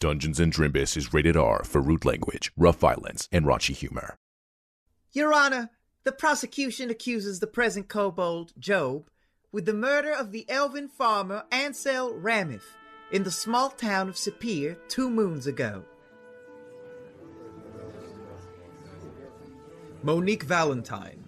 Dungeons and Drimbus is rated R for rude language, rough violence, and raunchy humor. Your Honor, the prosecution accuses the present kobold, Job, with the murder of the elven farmer Ansel Ramith in the small town of Sapir two moons ago. Monique Valentine,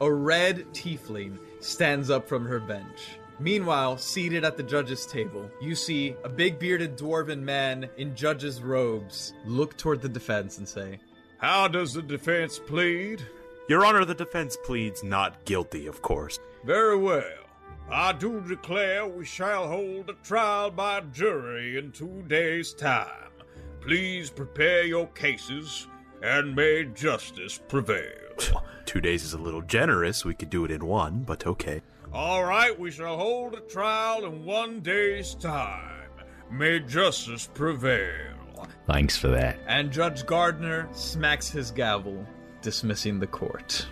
a red tiefling, stands up from her bench. Meanwhile, seated at the judge's table, you see a big bearded dwarven man in judge's robes look toward the defense and say, How does the defense plead? Your Honor, the defense pleads not guilty, of course. Very well. I do declare we shall hold a trial by jury in two days' time. Please prepare your cases, and may justice prevail. Two days is a little generous. We could do it in one, but okay. All right, we shall hold a trial in one day's time. May justice prevail. Thanks for that. and Judge Gardner smacks his gavel, dismissing the court.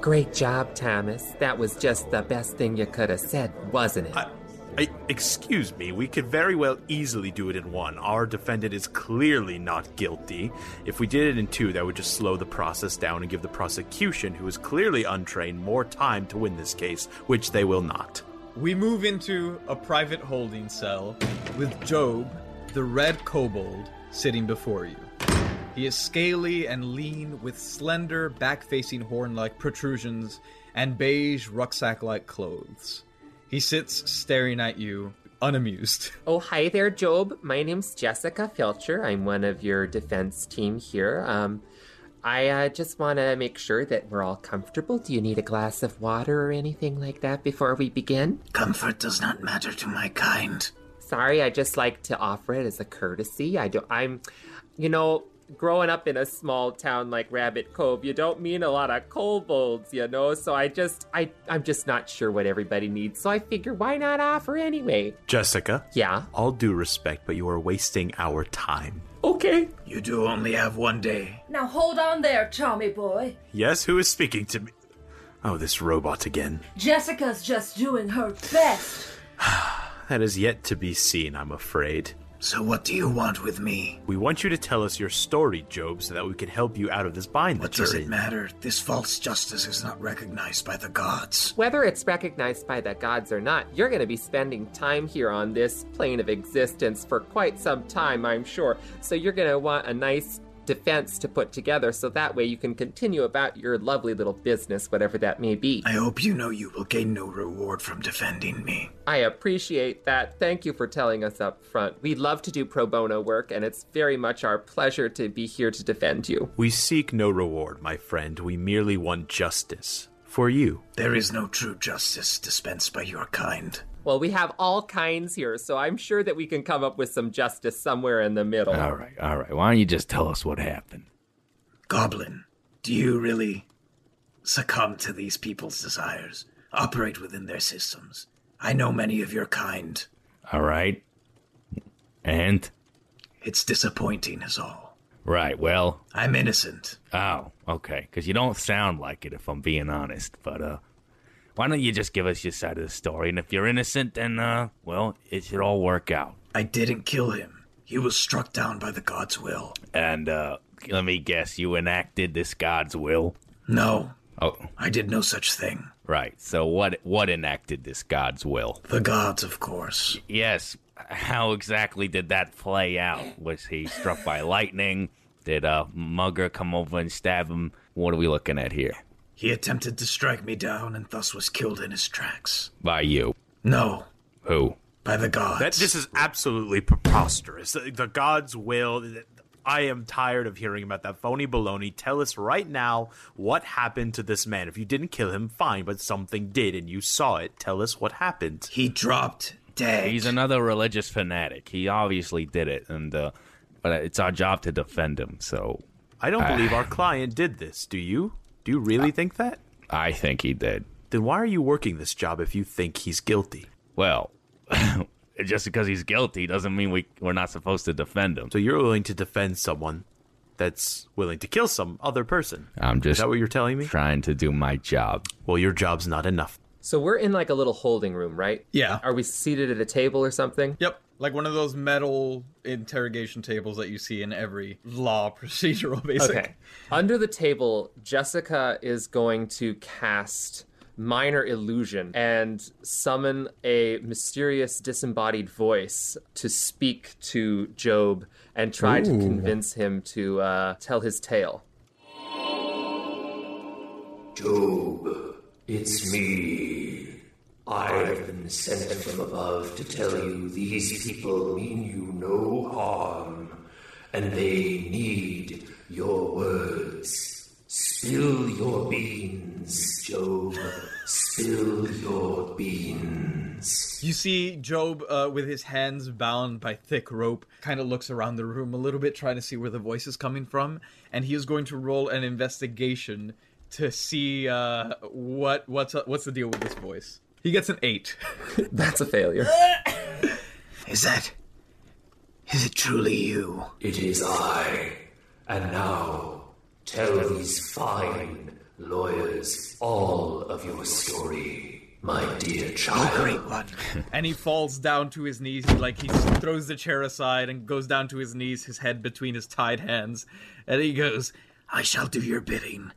Great job, Thomas. That was just the best thing you could have said, wasn't it? I, I, excuse me, we could very well easily do it in one. Our defendant is clearly not guilty. If we did it in two, that would just slow the process down and give the prosecution, who is clearly untrained, more time to win this case, which they will not. We move into a private holding cell with Job, the red kobold, sitting before you. He is scaly and lean with slender, back facing horn like protrusions and beige rucksack like clothes. He sits staring at you, unamused. Oh, hi there, Job. My name's Jessica Filcher. I'm one of your defense team here. Um, I uh, just want to make sure that we're all comfortable. Do you need a glass of water or anything like that before we begin? Comfort does not matter to my kind. Sorry, I just like to offer it as a courtesy. I do. I'm, you know, growing up in a small town like Rabbit Cove, you don't meet a lot of kobolds, you know. So I just, I, I'm just not sure what everybody needs. So I figure, why not offer anyway? Jessica, Yeah. all due respect, but you are wasting our time. Okay. You do only have one day. Now hold on there, Tommy boy. Yes, who is speaking to me? Oh, this robot again. Jessica's just doing her best. That is yet to be seen, I'm afraid. So what do you want with me? We want you to tell us your story, Job, so that we can help you out of this bind What that you're does it in. matter? This false justice is not recognized by the gods. Whether it's recognized by the gods or not, you're going to be spending time here on this plane of existence for quite some time, I'm sure. So you're going to want a nice defense to put together so that way you can continue about your lovely little business, whatever that may be. I hope you know you will gain no reward from defending me. I appreciate that. Thank you for telling us up front. We love to do pro bono work, and it's very much our pleasure to be here to defend you. We seek no reward, my friend. We merely want justice. For you. There is no true justice dispensed by your kind. Well, we have all kinds here, so I'm sure that we can come up with some justice somewhere in the middle. All right, all right. Why don't you just tell us what happened? Goblin, do you really succumb to these people's desires? Operate within their systems. I know many of your kind. All right. And? It's disappointing, is all. Right, well, I'm innocent. oh, okay. Because you don't sound like it, if I'm being honest. But, uh, why don't you just give us your side of the story? And if you're innocent, then, uh, well, it should all work out. I didn't kill him. He was struck down by the god's will. And, uh, let me guess, you enacted this God's will? No, Oh, I did no such thing. right. So what, what enacted this God's will? The gods, of course. Yes. How exactly did that play out? Was he struck by lightning? Did a mugger come over and stab him? What are we looking at here? He attempted to strike me down and thus was killed in his tracks. By you. No, Who? by the gods. That this is absolutely preposterous. The, the God's will. I am tired of hearing about that phony baloney. Tell us right now what happened to this man. If you didn't kill him, fine, but something did and you saw it. Tell us what happened. He dropped dead. He's another religious fanatic. He obviously did it, and uh, but it's our job to defend him. So I don't believe our client did this. Do you? Do you really think that? I think he did. Then why are you working this job if you think he's guilty? Well, just because he's guilty doesn't mean we we're not supposed to defend him. So you're willing to defend someone that's willing to kill some other person. I'm Is just that what you're telling me? trying to do my job. Well, your job's not enough. So we're in like a little holding room, right? Yeah. Are we seated at a table or something? Yep. Like one of those metal interrogation tables that you see in every law procedural, basically. Okay. Under the table, Jessica is going to cast minor illusion and summon a mysterious disembodied voice to speak to Job and try to convince him to uh, tell his tale. Job, it's me. I've been sent from above to tell you these people mean you no harm, and they need your words. Spill your beans, Job. Spill your beans. You see Job uh, with his hands bound by thick rope kind of looks around the room a little bit trying to see where the voice is coming from and he is going to roll an investigation to see uh, what what's what's the deal with this voice. He gets an 8. That's a failure. Is that. Is it truly you? It is I. And now, tell these fine lawyers all of your story, my dear child. Oh, great one. and he falls down to his knees. He, like he throws the chair aside and goes down to his knees, his head between his tied hands, and he goes, I shall do your bidding.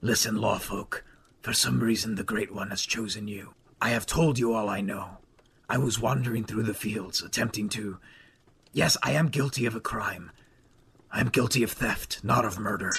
Listen, lawfolk. For some reason, the Great One has chosen you. I have told you all I know. I was wandering through the fields, attempting to. Yes, I am guilty of a crime. I am guilty of theft, not of murder.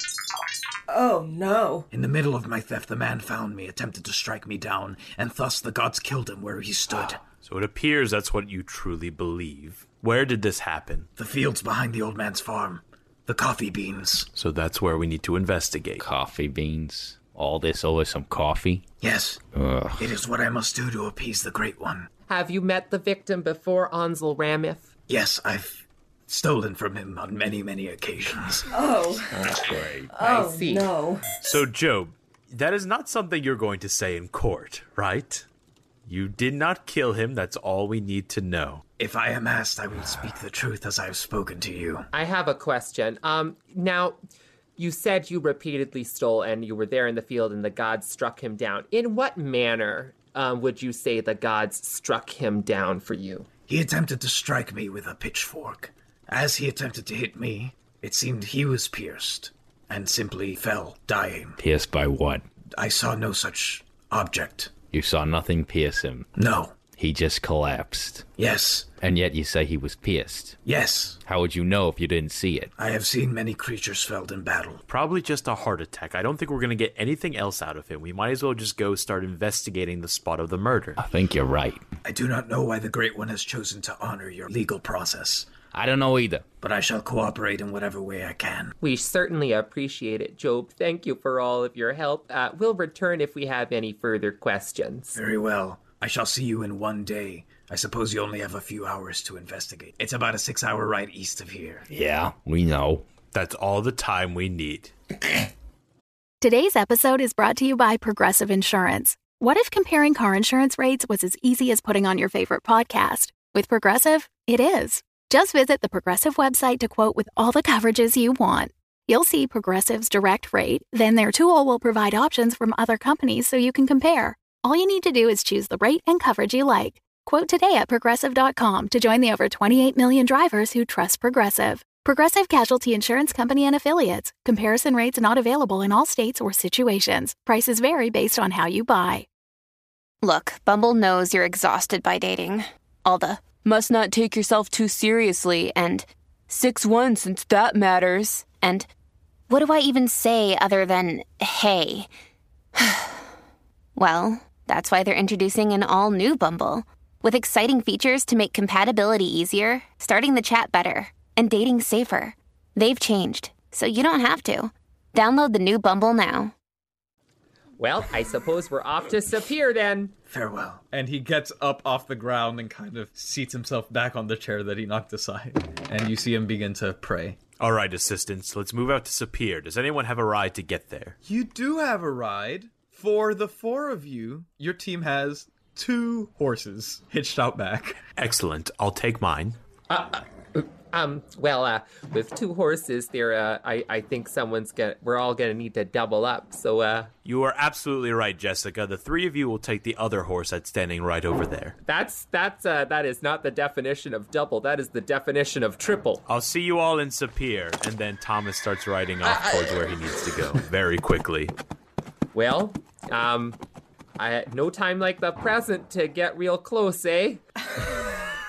Oh no. In the middle of my theft, the man found me, attempted to strike me down, and thus the gods killed him where he stood. So it appears that's what you truly believe. Where did this happen? The fields behind the old man's farm. The coffee beans. So that's where we need to investigate. Coffee beans. All this over some coffee. Yes, Ugh. it is what I must do to appease the Great One. Have you met the victim before, Ansel Ramith? Yes, I've stolen from him on many, many occasions. Oh. That's Great. Oh see. no. So, Job, that is not something you're going to say in court, right? You did not kill him. That's all we need to know. If I am asked, I will speak the truth as I have spoken to you. I have a question. Um, now, you said you repeatedly stole and you were there in the field and the gods struck him down. In what manner um, would you say the gods struck him down for you? He attempted to strike me with a pitchfork. As he attempted to hit me, it seemed he was pierced and simply fell, dying. Pierced by what? I saw no such object. You saw nothing pierce him. No. He just collapsed. Yes. And yet you say he was pierced. Yes. How would you know if you didn't see it? I have seen many creatures felled in battle. Probably just a heart attack. I don't think we're going to get anything else out of him. We might as well just go start investigating the spot of the murder. I think you're right. I do not know why the Great One has chosen to honor your legal process, I don't know either. but I shall cooperate in whatever way I can. We certainly appreciate it, Job. Thank you for all of your help. Uh, we'll return if we have any further questions. Very well. I shall see you in one day. I suppose you only have a few hours to investigate. It's about a six hour ride east of here. Yeah, we know. That's all the time we need. Today's episode is brought to you by Progressive Insurance. What if comparing car insurance rates was as easy as putting on your favorite podcast? With Progressive, it is. Just visit the Progressive website to quote with all the coverages you want. You'll see Progressive's direct rate, then their tool will provide options from other companies so you can compare. All you need to do is choose the rate and coverage you like. Quote today at progressive.com to join the over 28 million drivers who trust Progressive. Progressive Casualty Insurance Company and Affiliates. Comparison rates not available in all states or situations. Prices vary based on how you buy. Look, Bumble knows you're exhausted by dating. All the must not take yourself too seriously and 6 1 since that matters. And what do I even say other than hey? well, that's why they're introducing an all new Bumble with exciting features to make compatibility easier, starting the chat better, and dating safer. They've changed, so you don't have to. Download the new Bumble now. Well, I suppose we're off to Sapir then. Farewell. And he gets up off the ground and kind of seats himself back on the chair that he knocked aside. And you see him begin to pray. All right, assistants, let's move out to Sapir. Does anyone have a ride to get there? You do have a ride. For the four of you, your team has two horses hitched out back. Excellent. I'll take mine. Um, well, uh, with two horses there, uh, I, I think someone's gonna, we're all gonna need to double up. So, uh, You are absolutely right, Jessica. The three of you will take the other horse that's standing right over there. that's, that's, uh, that is not the definition of double. That is the definition of triple. I'll see you all in Sapir. And then Thomas starts riding off towards where he needs to go very quickly. Well, um, I had no time like the present to get real close, eh?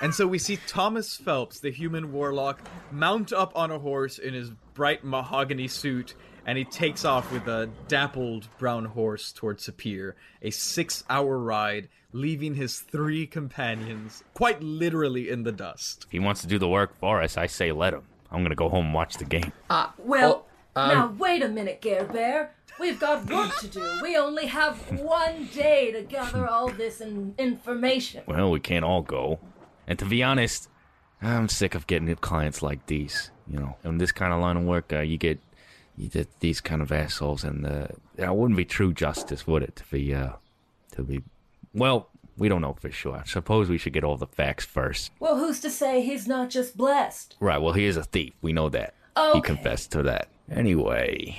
And so we see Thomas Phelps, the human warlock, mount up on a horse in his bright mahogany suit, and he takes off with a dappled brown horse towards Sapir. A six hour ride, leaving his three companions quite literally in the dust. If he wants to do the work for us, I say let him. I'm gonna go home and watch the game. Uh, well, Oh, um, now wait a minute, Gare Bear. We've got work to do. We only have one day to gather all this in- information. Well, we can't all go. And to be honest, I'm sick of getting clients like these. You know, in this kind of line of work, uh, you get you get these kind of assholes, and uh, that wouldn't be true justice, would it? To be, uh, to be, well, we don't know for sure. I suppose we should get all the facts first. Well, who's to say he's not just blessed? Right. Well, he is a thief. We know that. He confessed to that. Anyway,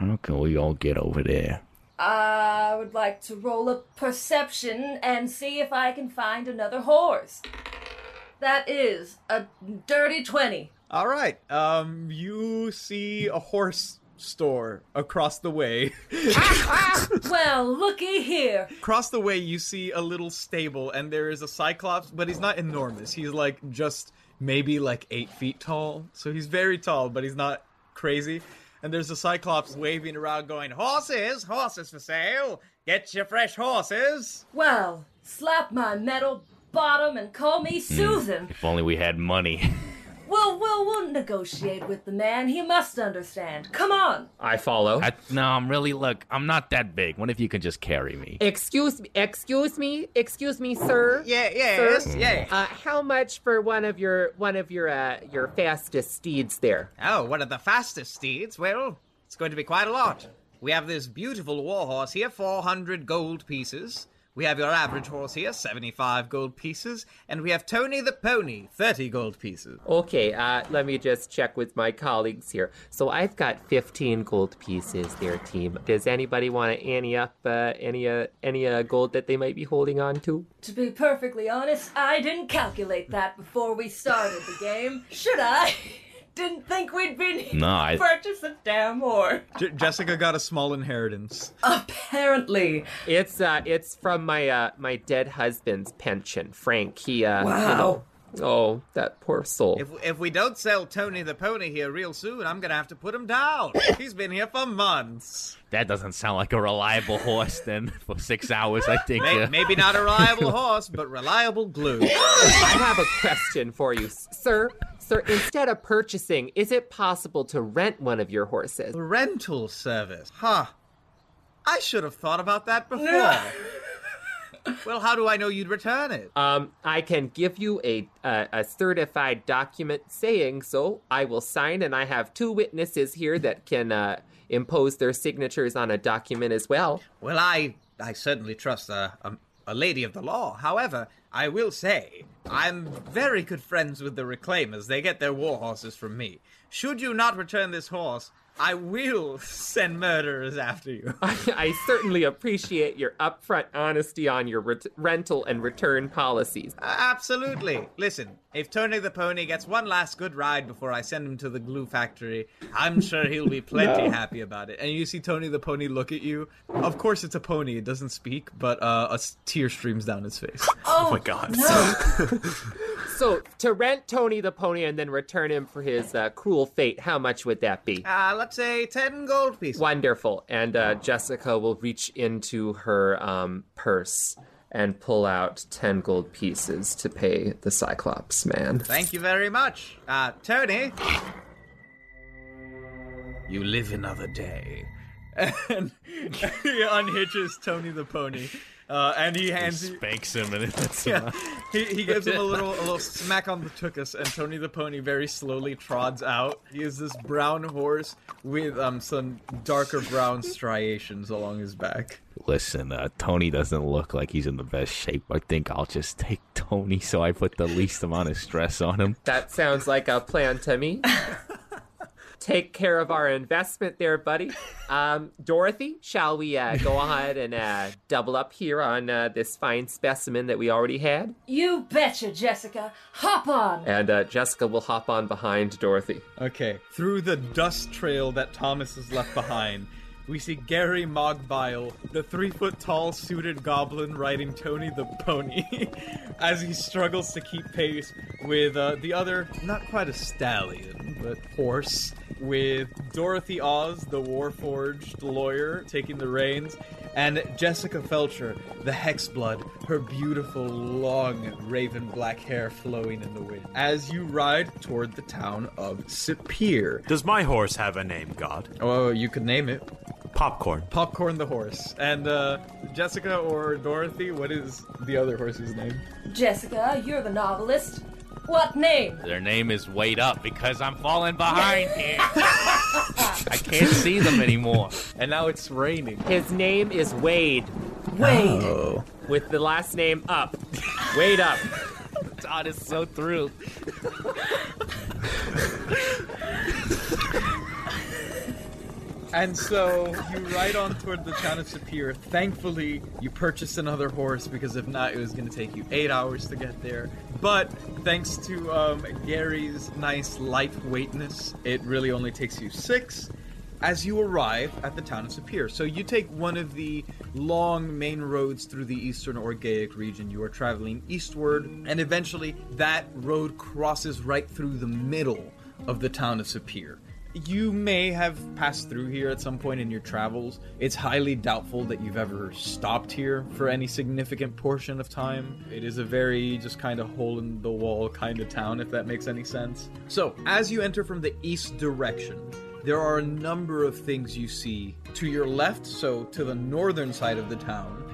how can we all get over there? I would like to roll a perception and see if I can find another horse. That is a dirty 20. All right. Um, you see a horse store across the way. Well, looky here. across the way, you see a little stable, and there is a cyclops, but he's not enormous. He's like just maybe like eight feet tall. So he's very tall, but he's not crazy. And there's a cyclops waving around, going, "Horses, horses for sale! Get your fresh horses!" Well, slap my metal bottom and call me hmm. Susan. If only we had money. Well, well, we'll we'll negotiate with the man. He must understand. Come on. I follow. I, no, I'm really look. I'm not that big. What if you could just carry me? Excuse me, excuse me, excuse me, sir. Yeah, yes, Sir? yeah. Uh, how much for one of your one of your uh your fastest steeds there? Oh, one of the fastest steeds? Well, it's going to be quite a lot. We have this beautiful warhorse here, 400 gold pieces. We have your average horse here, 75 gold pieces. And we have Tony the Pony, 30 gold pieces. Okay, uh, let me just check with my colleagues here. So I've got 15 gold pieces there, team. Does anybody want to ante up uh, any uh, any uh, gold that they might be holding on to? To be perfectly honest, I didn't calculate that before we started the game. Should I? Didn't think we'd be needing No, I- to purchase a damn horse. J- Jessica got a small inheritance. Apparently. It's uh, it's from my uh, my dead husband's pension, Frank. He uh, you Wow. know, oh, that poor soul. If, if we don't sell Tony the Pony here real soon, I'm going to have to put him down. He's been here for months. That doesn't sound like a reliable horse. Then for six hours, I think. May- uh, maybe not a reliable horse, but reliable glue. I have a question for you, sir. Sir, instead of purchasing, is it possible to rent one of your horses? Rental service. Huh. I should have thought about that before. well, how do I know you'd return it? Um, I can give you a, a a certified document saying so. I will sign, and I have two witnesses here that can uh, impose their signatures on a document as well. Well, I I certainly trust a, a a lady of the law. However, I will say I'm very good friends with the reclaimers. They get their war horses from me. Should you not return this horse, I will send murderers after you. I certainly appreciate your upfront honesty on your ret- rental and return policies. Absolutely. Listen, if Tony the Pony gets one last good ride before I send him to the glue factory, I'm sure he'll be plenty happy about it. And you see Tony the pony look at you. Of course, it's a pony. It doesn't speak, but uh, a s- tear streams down his face. Oh, my God. No. So, to rent Tony the pony and then return him for his uh, cruel fate, how much would that be? Uh, let's say 10 gold pieces. Wonderful. And uh, Jessica will reach into her um, purse and pull out 10 gold pieces to pay the Cyclops man. Thank you very much. Uh, Tony. You live another day. and he unhitches Tony the pony. Uh, and he hands He spanks him and it's Yeah, he, he gives him a little a little smack on the tuchus, and Tony the pony very slowly trods out. He is this brown horse with um some darker brown striations along his back. Listen, uh, Tony doesn't look like he's in the best shape. I think I'll just take Tony so I put the least amount of stress on him. That sounds like a plan to me. Take care of our investment there, buddy. Um, Dorothy, shall we uh, go ahead and uh, double up here on uh, this fine specimen that we already had? You betcha, Jessica. Hop on. And uh, Jessica will hop on behind Dorothy. Okay, through the dust trail that Thomas has left behind, we see Gary Mogbile, the three foot tall suited goblin, riding Tony the pony as he struggles to keep pace with uh, the other, not quite a stallion, but horse, with Dorothy Oz, the warforged lawyer, taking the reins, and Jessica Felcher, the Hexblood, her beautiful, long, raven black hair flowing in the wind, as you ride toward the town of Sapir. Does my horse have a name, God? Oh, you could name it. Popcorn. Popcorn the horse. And uh, Jessica or Dorothy, what is the other horse's name? Jessica, you're the novelist. What name? Their name is Wait Up because I'm falling behind here. I can't see them anymore. And now it's raining. His name is Wade, Wade. Oh. with the last name Up. Wade Up. Todd is so thrilled. And so you ride on toward the town of Sapir. Thankfully, you purchased another horse because if not, it was going to take you eight hours to get there. But thanks to um, Gary's nice lightweightness, it really only takes you six. As you arrive at the town of Sapir, so you take one of the long main roads through the eastern Orgaic region. You are traveling eastward, and eventually that road crosses right through the middle of the town of Sapir. You may have passed through here at some point in your travels. It's highly doubtful that you've ever stopped here for any significant portion of time. It is a very just kind of hole in the wall kind of town, if that makes any sense. So, as you enter from the east direction, there are a number of things you see. To your left, so to the northern side of the town,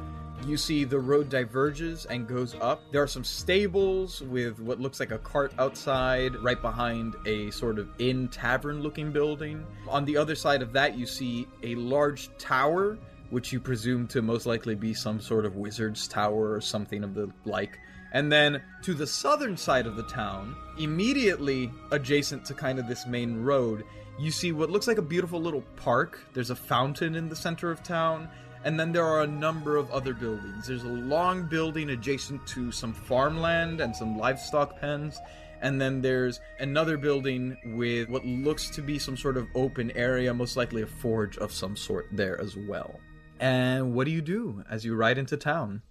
you see the road diverges and goes up. There are some stables with what looks like a cart outside, right behind a sort of inn tavern looking building. On the other side of that, you see a large tower, which you presume to most likely be some sort of wizard's tower or something of the like. And then to the southern side of the town, immediately adjacent to kind of this main road, you see what looks like a beautiful little park. There's a fountain in the center of town. And then there are a number of other buildings. There's a long building adjacent to some farmland and some livestock pens. And then there's another building with what looks to be some sort of open area, most likely a forge of some sort there as well. And what do you do as you ride into town?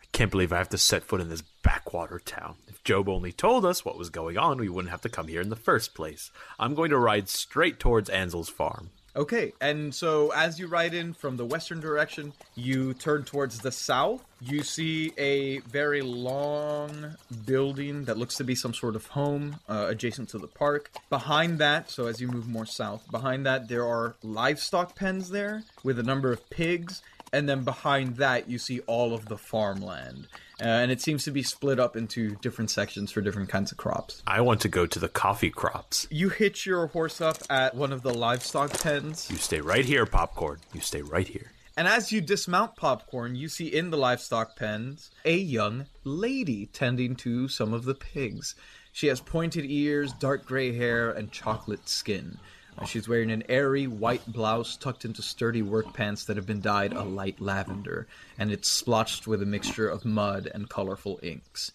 I can't believe I have to set foot in this backwater town. If Job only told us what was going on, we wouldn't have to come here in the first place. I'm going to ride straight towards Ansel's farm. Okay, and so as you ride in from the western direction, you turn towards the south. You see a very long building that looks to be some sort of home uh, adjacent to the park. Behind that, so as you move more south, behind that there are livestock pens there with a number of pigs. And then behind that, you see all of the farmland. Uh, and it seems to be split up into different sections for different kinds of crops. I want to go to the coffee crops. You hitch your horse up at one of the livestock pens. You stay right here, Popcorn. You stay right here. And as you dismount Popcorn, you see in the livestock pens a young lady tending to some of the pigs. She has pointed ears, dark gray hair, and chocolate skin. Uh, She's wearing an airy white blouse tucked into sturdy work pants that have been dyed a light lavender, and it's splotched with a mixture of mud and colorful inks.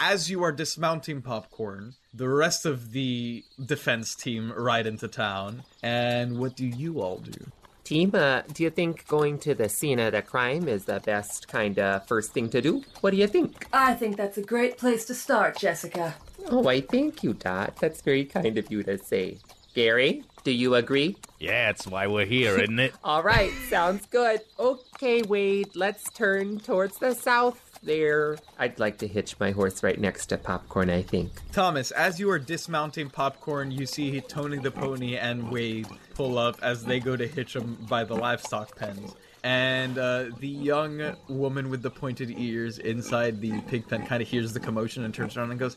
As you are dismounting Popcorn, the rest of the defense team ride into town, and what do you all do? Team, uh, do you think going to the scene of the crime is the best kind of first thing to do? What do you think? I think that's a great place to start, Jessica. Oh, I thank you, Dot. That's very kind of you to say. Gary, do you agree? Yeah, that's why we're here, isn't it? All right, sounds good. Okay, Wade, let's turn towards the south there. I'd like to hitch my horse right next to Popcorn, I think. Thomas, as you are dismounting Popcorn, you see Tony the Pony and Wade pull up as they go to hitch him by the livestock pens. and uh, the young woman with the pointed ears inside the pig pen kind of hears the commotion and turns around and goes,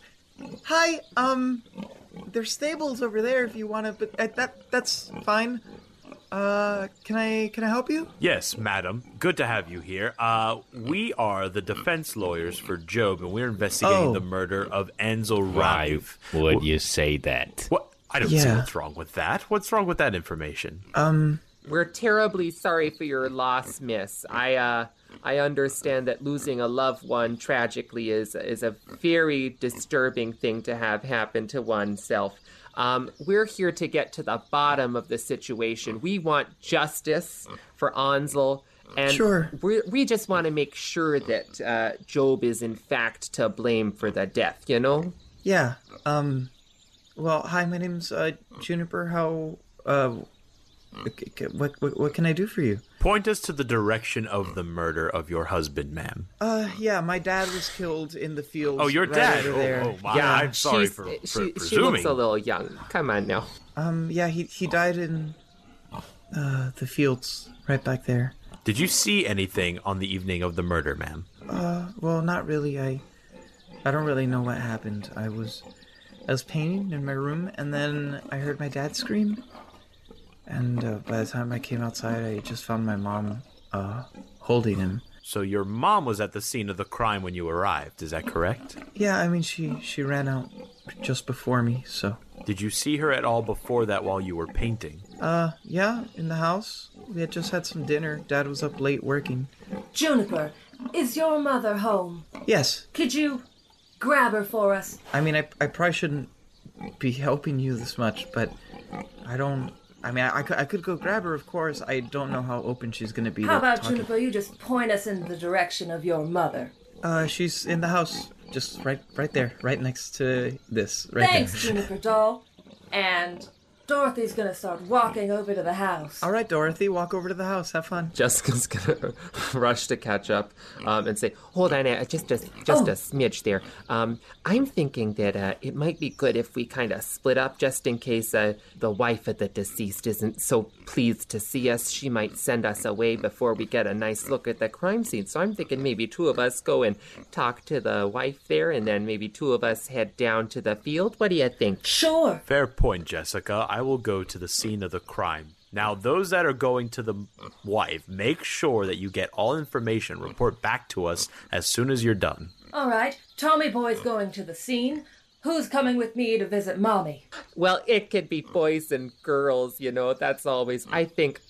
Hi, um, there's stables over there if you want to, but uh, that that's fine. Uh, can I can I help you? Yes, madam. Good to have you here. Uh, we are the defense lawyers for Job, and we're investigating Oh. the murder of Ansel Why Rav. would you say that? What? I don't see Yeah. what's wrong with that. What's wrong with that information? Um, We're terribly sorry for your loss, miss. I uh I understand that losing a loved one tragically is is a very disturbing thing to have happen to oneself. Um, we're here to get to the bottom of the situation. We want justice for Ansel, and Sure. we we just want to make sure that uh, Job is in fact to blame for the death. You know. yeah. Um, well, hi, my name's uh Juniper. How uh, what what what can I do for you? Point us to the direction of the murder of your husband, ma'am. Uh, yeah, my dad was killed in the fields. Oh, your right dad. Oh, there. oh, wow. yeah, I'm sorry for, for she, she looks a little young. Come on now. Um, yeah, he he died in uh the fields right back there. Did you see anything on the evening of the murder, ma'am? Uh, well, not really. I I don't really know what happened. I was I was painting in my room, and then I heard my dad scream. And uh, by the time I came outside, I just found my mom uh holding him. So your mom was at the scene of the crime when you arrived, is that correct? Yeah, I mean she she ran out just before me. So Did you see her at all before that while you were painting? uh yeah, in the house we had just had some dinner. Dad was up late working. Juniper, is your mother home? Yes, Could you grab her for us? I mean I I probably shouldn't be helping you this much, but I don't. I mean, I, I could, I could go grab her, of course. I don't know how open she's gonna be. How to about talking. Juniper, you just point us in the direction of your mother? Uh, she's in the house, just right, right there, right next to this, right Thanks, there. Juniper doll. And Dorothy's gonna start walking over to the house. All right, Dorothy, walk over to the house. Have fun. Jessica's gonna rush to catch up um, and say, "Hold on, uh, just a just Oh. a smidge there. Um, I'm thinking that uh, it might be good if we kind of split up, just in case uh, the wife of the deceased isn't so pleased to see us. She might send us away before we get a nice look at the crime scene. So I'm thinking maybe two of us go and talk to the wife there, and then maybe two of us head down to the field. What do you think?" Sure. Fair point, Jessica. I will go to the scene of the crime. Now, those that are going to the wife, make sure that you get all information. Report back to us as soon as you're done. All right. Tommy Boy's going to the scene. Who's coming with me to visit Mommy? Well, it could be boys and girls, you know, that's always. I think.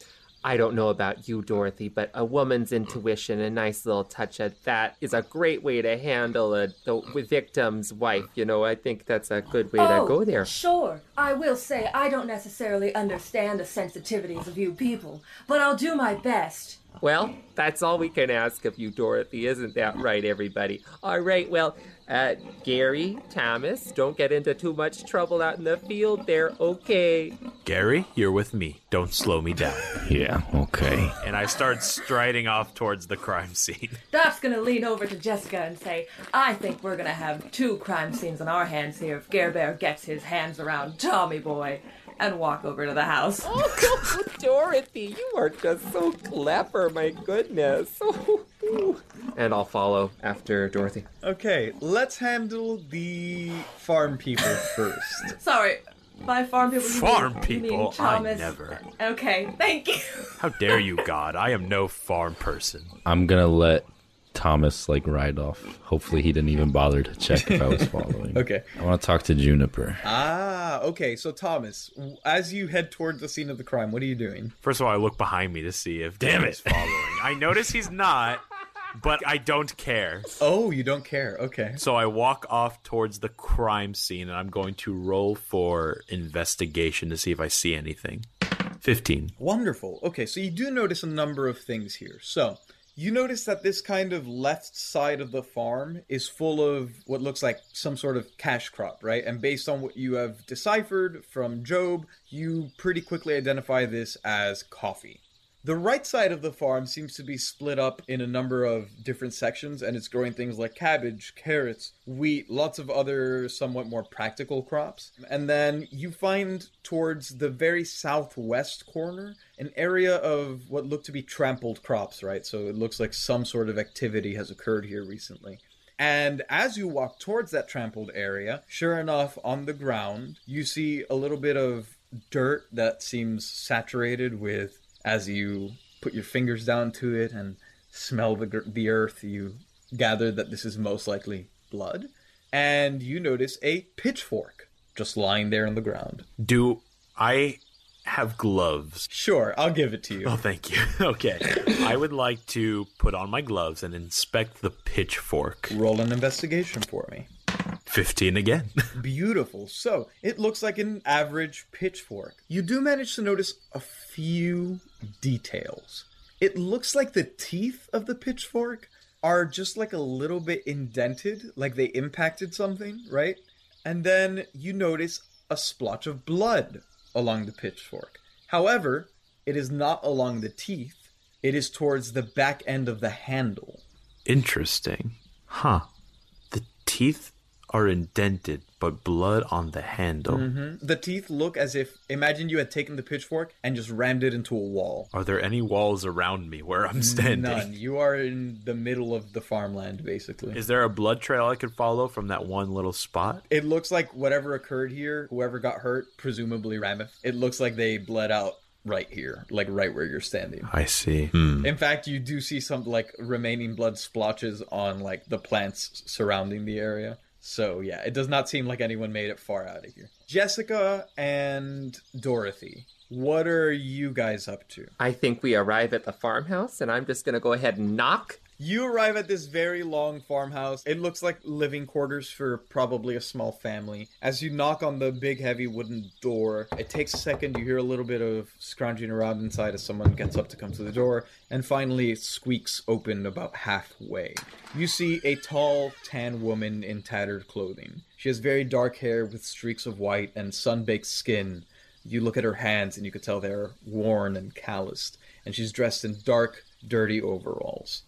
I don't know about you, Dorothy, but a woman's intuition, a nice little touch of that, is a great way to handle a the victim's wife. You know, I think that's a good way oh, to go there. Sure. I will say I don't necessarily understand the sensitivities of you people, but I'll do my best. Well, that's all we can ask of you, Dorothy. Isn't that right, everybody? All right, well, uh, Gary, Thomas, don't get into too much trouble out in the field there, okay? Gary, you're with me. Don't slow me down. Yeah, okay. And I start striding off towards the crime scene. Doc gonna lean over to Jessica and say, I think we're gonna have two crime scenes on our hands here if Gare Bear gets his hands around Tommy Boy. And walk over to the house. Oh, Dorothy, you are just so clever, my goodness. and I'll follow after Dorothy. Okay, let's handle the farm people first. Sorry, by farm people. Farm mean- you mean people? I never. Okay, thank you. How dare you, God? I am no farm person. I'm gonna let Thomas like ride off. Hopefully, he didn't even bother to check if I was following. Okay. I want to talk to Juniper. Ah, okay. So Thomas, as you head toward the scene of the crime, what are you doing? First of all, I look behind me to see if Damn Danny's following. I notice he's not, but I don't care. Oh, you don't care. Okay. So I walk off towards the crime scene and I'm going to roll for investigation to see if I see anything. 15. Wonderful. Okay, so you do notice a number of things here. So, you notice that this kind of left side of the farm is full of what looks like some sort of cash crop, right? And based on what you have deciphered from Job, you pretty quickly identify this as coffee. The right side of the farm seems to be split up in a number of different sections, and it's growing things like cabbage, carrots, wheat, lots of other somewhat more practical crops. And then you find towards the very southwest corner an area of what look to be trampled crops, right? So it looks like some sort of activity has occurred here recently. And as you walk towards that trampled area, sure enough, on the ground, you see a little bit of dirt that seems saturated with, as you put your fingers down to it and smell the, the earth, you gather that this is most likely blood. And you notice a pitchfork just lying there on the ground. Do I have gloves? Sure, I'll give it to you. Oh, thank you. okay. I would like to put on my gloves and inspect the pitchfork. Roll an investigation for me. 15 again. Beautiful. So it looks like an average pitchfork. You do manage to notice a few details. It looks like the teeth of the pitchfork are just like a little bit indented, like they impacted something, right? And then you notice a splotch of blood along the pitchfork. However, it is not along the teeth, it is towards the back end of the handle. Interesting. Huh. The teeth are indented, but blood on the handle. Mhm. The teeth look as if imagine you had taken the pitchfork and just rammed it into a wall. Are there any walls around me where I'm standing? None. You are in the middle of the farmland, basically. Is there a blood trail I could follow from that one little spot? It looks like whatever occurred here, whoever got hurt, presumably Rameth, it looks like they bled out right here, like right where you're standing. I see. Hmm. In fact, you do see some like remaining blood splotches on like the plants surrounding the area. So yeah, it does not seem like anyone made it far out of here. Jessica and Dorothy, what are you guys up to? I think we arrive at the farmhouse, and I'm just gonna go ahead and knock. You arrive at this very long farmhouse. It looks like living quarters for probably a small family. As you knock on the big, heavy wooden door, it takes a second. You hear a little bit of scrounging around inside as someone gets up to come to the door, and finally it squeaks open about halfway. You see a tall, tan woman in tattered clothing. She has very dark hair with streaks of white and sun-baked skin. You look at her hands and you can tell they're worn and calloused, and she's dressed in dark, dirty overalls.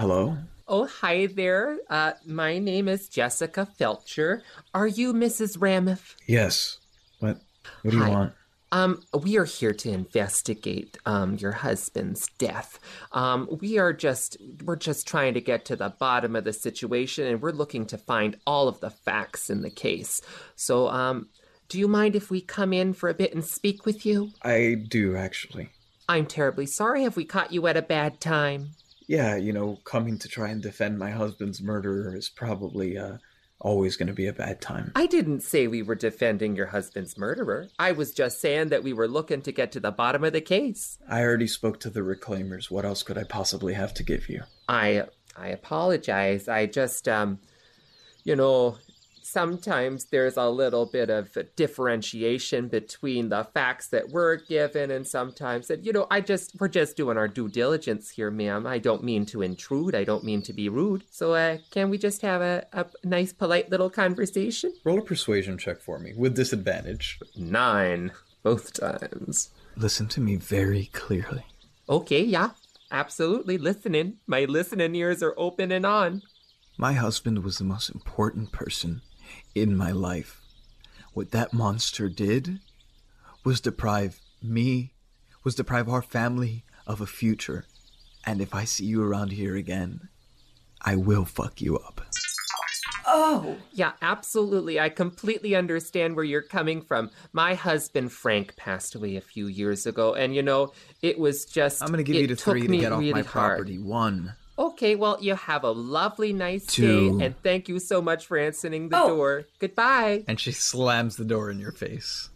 Hello? Oh, hi there. Uh, my name is Jessica Felcher. Are you Mrs. Rameth? Yes. What? What do you want? Um, we are here to investigate um your husband's death. Um, we are just we're just trying to get to the bottom of the situation, and we're looking to find all of the facts in the case. So, um, do you mind if we come in for a bit and speak with you? I do actually. I'm terribly sorry. Have we caught you at a bad time? Yeah, you know, coming to try and defend my husband's murderer is probably uh always going to be a bad time. I didn't say we were defending your husband's murderer. I was just saying that we were looking to get to the bottom of the case. I already spoke to the reclaimers. What else could I possibly have to give you? I I apologize. I just um you know, sometimes there's a little bit of differentiation between the facts that we're given and sometimes that you know, I just we're just doing our due diligence here, ma'am. I don't mean to intrude. I don't mean to be rude. So uh can we just have a, a nice polite little conversation? Roll a persuasion check for me with disadvantage. 9 both times. Listen to me very clearly. Okay, yeah. Absolutely listening. My listening ears are open and on. My husband was the most important person in my life. What that monster did was deprive me, was deprive our family of a future. And if I see you around here again, I will fuck you up. Oh, Yeah, absolutely. I completely understand where you're coming from. My husband Frank passed away a few years ago, and you know, it was just I'm gonna give you the took three to get off really my hard. property. One. Okay, well, you have a lovely, nice Two. day, and thank you so much for answering the Oh. door. Goodbye. And she slams the door in your face.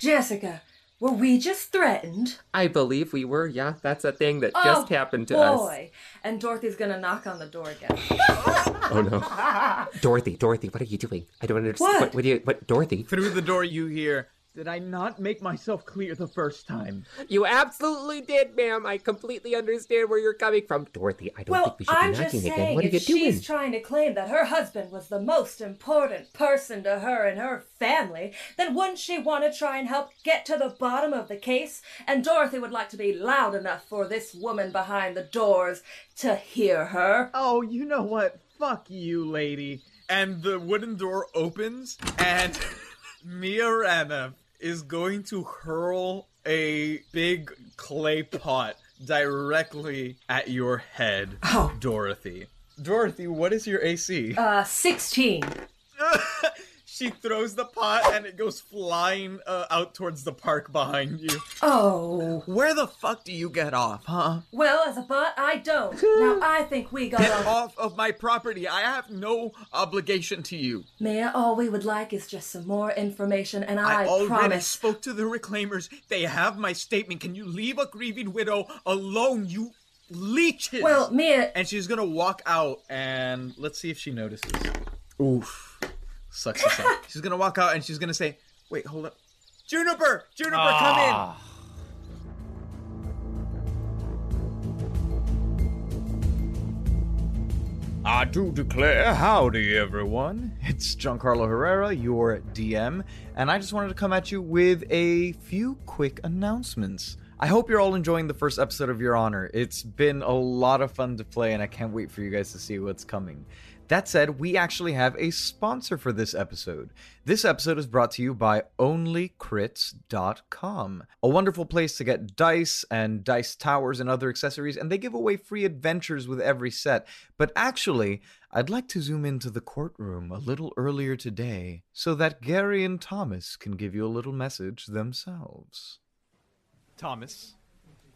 Jessica, were we just threatened? I believe we were. Yeah, that's a thing that oh, just happened to us. boy. And Dorothy's gonna knock on the door again. Oh no, Dorothy, Dorothy, what are you doing? I don't understand. What? What, what do you? What, Dorothy? Through the door, you hear, Did I not make myself clear the first time? You absolutely did, ma'am. I completely understand where you're coming from. Dorothy, I don't Well, think we should I'm be just knocking again. What are you if she's doing? trying to claim that her husband was the most important person to her and her family, then wouldn't she want to try and help get to the bottom of the case? And Dorothy would like to be loud enough for this woman behind the doors to hear her. Oh, you know what? Fuck you, lady. And the wooden door opens, and Mia Rana is going to hurl a big clay pot directly at your head, oh. Dorothy. Dorothy, what is your AC? Uh, 16. she throws the pot and it goes flying uh, out towards the park behind you. Oh. Where the fuck do you get off, huh? Well, as a bot, I don't. now, I think we got Get off. off of my property. I have no obligation to you. Mia, all we would like is just some more information, and I, I already promise. spoke to the reclaimers. They have my statement. Can you leave a grieving widow alone, you leeches? Well, Mia. And she's gonna walk out and let's see if she notices. Oof. Sucks to suck. She's gonna walk out and she's gonna say, wait, hold up. Juniper! Juniper, come in! Ah. I do declare, howdy everyone. It's Giancarlo Herrera, your DM, and I just wanted to come at you with a few quick announcements. I hope you're all enjoying the first episode of Your Honor. It's been a lot of fun to play, and I can't wait for you guys to see what's coming. That said, we actually have a sponsor for this episode. This episode is brought to you by OnlyCrits.com, a wonderful place to get dice and dice towers and other accessories, and they give away free adventures with every set. But actually, I'd like to zoom into the courtroom a little earlier today so that Gary and Thomas can give you a little message themselves. Thomas,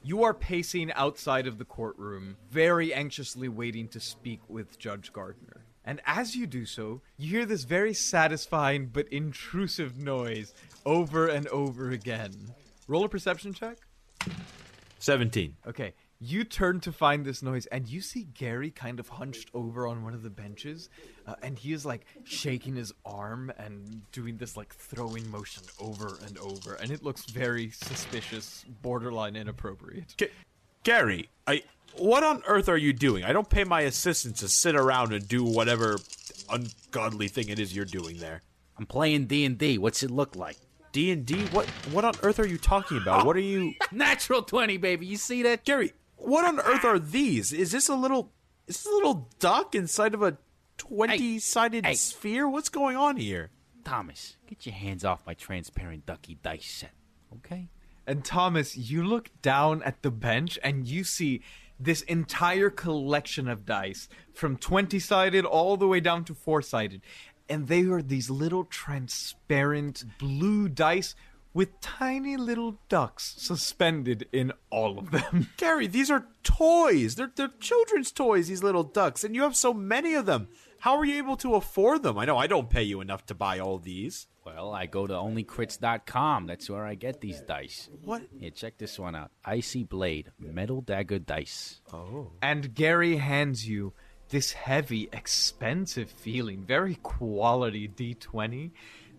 you are pacing outside of the courtroom, very anxiously waiting to speak with Judge Gardner. And as you do so, you hear this very satisfying but intrusive noise over and over again. Roll a perception check. 17. Okay. You turn to find this noise, and you see Gary kind of hunched over on one of the benches, uh, and he is like shaking his arm and doing this like throwing motion over and over, and it looks very suspicious, borderline inappropriate. G- Gary, I what on earth are you doing? I don't pay my assistants to sit around and do whatever ungodly thing it is you're doing there. I'm playing D and D. What's it look like? D and D? What what on earth are you talking about? What are you Natural twenty, baby. You see that? Gary, what on earth ah. are these? Is this a little is this a little duck inside of a twenty sided hey. sphere? What's going on here? Thomas, get your hands off my transparent ducky dice set, okay? And Thomas, you look down at the bench and you see this entire collection of dice from 20 sided all the way down to 4 sided. And they are these little transparent blue dice with tiny little ducks suspended in all of them. Gary, these are toys. They're they're children's toys, these little ducks, and you have so many of them. How are you able to afford them? I know I don't pay you enough to buy all these. Well, I go to onlycrits.com. That's where I get these dice. What? Here, check this one out. Icy Blade, Metal Dagger Dice. Oh. And Gary hands you this heavy, expensive feeling, very quality D20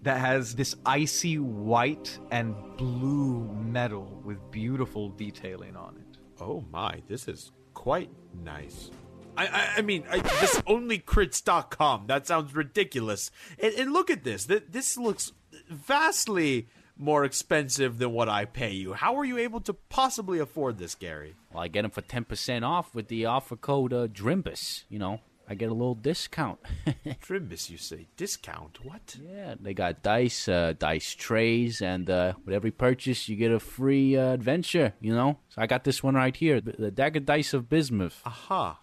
that has this icy white and blue metal with beautiful detailing on it. Oh my, this is quite nice. I, I, I mean, I, this onlycrits.com, that sounds ridiculous. And, and look at this. Th- This looks vastly more expensive than what I pay you. How are you able to possibly afford this, Gary? Well, I get them for 10% off with the offer code uh, DRIMBUS. You know, I get a little discount. Trimbus, you say? Discount? What? yeah, they got dice, uh, dice trays, and uh, with every purchase, you get a free uh, adventure, you know? So I got this one right here the Dagger Dice of Bismuth. Aha.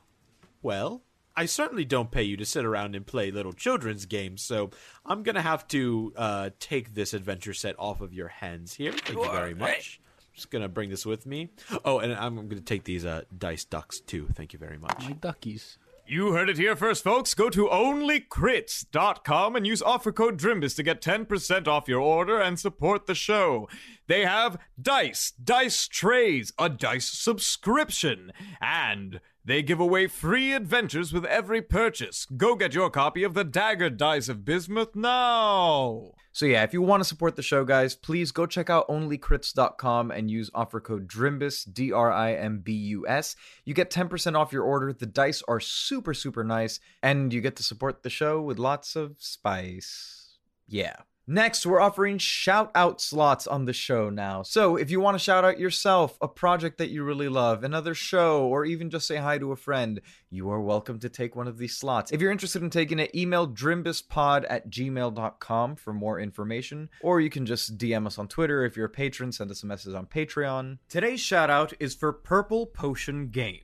Well, I certainly don't pay you to sit around and play little children's games, so I'm gonna have to uh, take this adventure set off of your hands here. Thank you very much. Just gonna bring this with me. Oh, and I'm gonna take these uh, dice ducks too. Thank you very much. My duckies. You heard it here first, folks. Go to onlycrits.com and use offer code DRIMBUS to get 10% off your order and support the show. They have dice, dice trays, a dice subscription, and They give away free adventures with every purchase. Go get your copy of the Dagger Dice of Bismuth now. So yeah, if you want to support the show, guys, please go check out onlycrits.com and use offer code DRIMBUS, D-R-I-M-B-U-S. You get 10% off your order. The dice are super, super nice, and you get to support the show with lots of spice. Yeah. Next, we're offering shout out slots on the show now. So, if you want to shout out yourself, a project that you really love, another show, or even just say hi to a friend, you are welcome to take one of these slots. If you're interested in taking it, email drimbuspod at gmail.com for more information, or you can just DM us on Twitter. If you're a patron, send us a message on Patreon. Today's shout out is for Purple Potion Games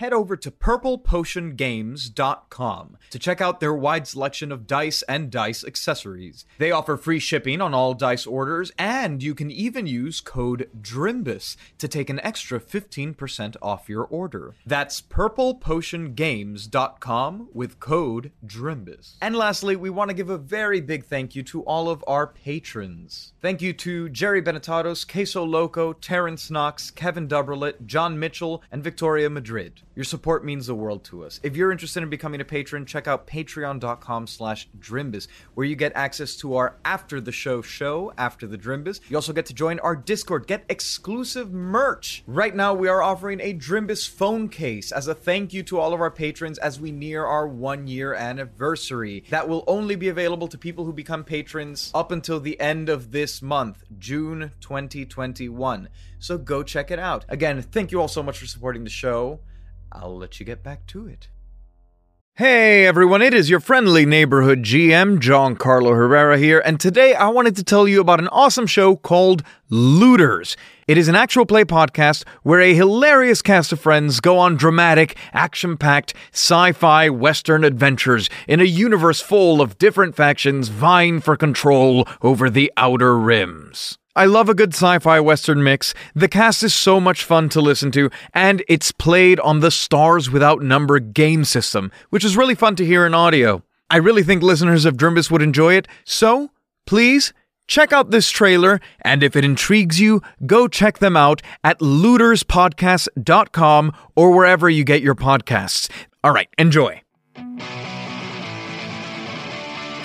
head over to purplepotiongames.com to check out their wide selection of dice and dice accessories. They offer free shipping on all dice orders, and you can even use code DRIMBUS to take an extra 15% off your order. That's purplepotiongames.com with code DRIMBUS. And lastly, we want to give a very big thank you to all of our patrons. Thank you to Jerry Benetatos, Queso Loco, Terrence Knox, Kevin Duberlet, John Mitchell, and Victoria Madrid. Your support means the world to us. If you're interested in becoming a patron, check out patreon.com slash drimbus, where you get access to our after the show show, after the drimbus. You also get to join our Discord, get exclusive merch. Right now, we are offering a Drimbus phone case as a thank you to all of our patrons as we near our one year anniversary. That will only be available to people who become patrons up until the end of this month, June 2021. So go check it out. Again, thank you all so much for supporting the show. I'll let you get back to it. Hey everyone, it is your friendly neighborhood GM, Giancarlo Herrera here, and today I wanted to tell you about an awesome show called Looters. It is an actual play podcast where a hilarious cast of friends go on dramatic, action packed, sci fi western adventures in a universe full of different factions vying for control over the Outer Rims. I love a good sci fi western mix. The cast is so much fun to listen to, and it's played on the Stars Without Number game system, which is really fun to hear in audio. I really think listeners of Drimbus would enjoy it, so please check out this trailer, and if it intrigues you, go check them out at looterspodcast.com or wherever you get your podcasts. All right, enjoy.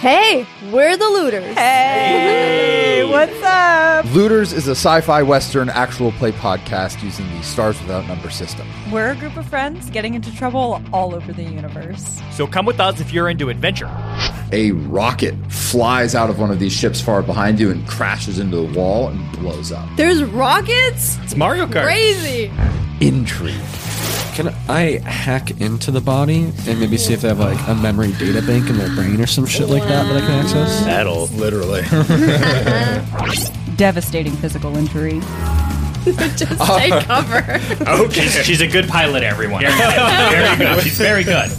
Hey, we're the looters. Hey, what's up? Looters is a sci fi western actual play podcast using the Stars Without Number system. We're a group of friends getting into trouble all over the universe. So come with us if you're into adventure. A rocket flies out of one of these ships far behind you and crashes into the wall and blows up. There's rockets? It's Mario Kart. Crazy. Intrigue. Can I hack into the body and maybe see if they have like a memory data bank in their brain or some shit like that that I can access? That'll literally. Devastating physical injury. Just take cover. okay. She's, she's a good pilot, everyone. Very good. She's very good.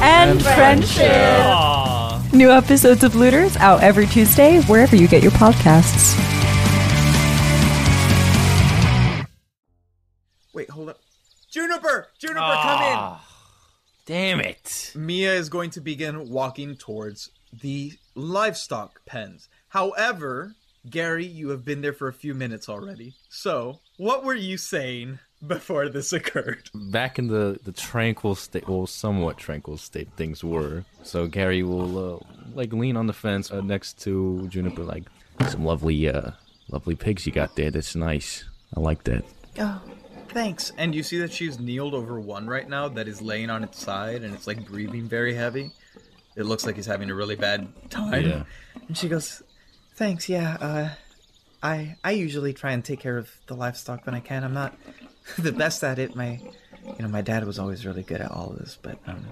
And, And friendship. Aww. New episodes of Looters out every Tuesday, wherever you get your podcasts. Up. Juniper! Juniper, come in! Ah, Damn it. Mia is going to begin walking towards the livestock pens. However, Gary, you have been there for a few minutes already. So, what were you saying before this occurred? Back in the, the tranquil state, well, somewhat tranquil state things were. So Gary will, uh, like, lean on the fence uh, next to Juniper, like, some lovely, uh, lovely pigs you got there. That's nice. I like that. Oh, thanks. And you see that she's kneeled over one right now that is laying on its side and it's like breathing very heavy. It looks like he's having a really bad time. Yeah. And she goes, "Thanks. Yeah. Uh, I I usually try and take care of the livestock when I can. I'm not the best at it. My, you know, my dad was always really good at all of this. But um,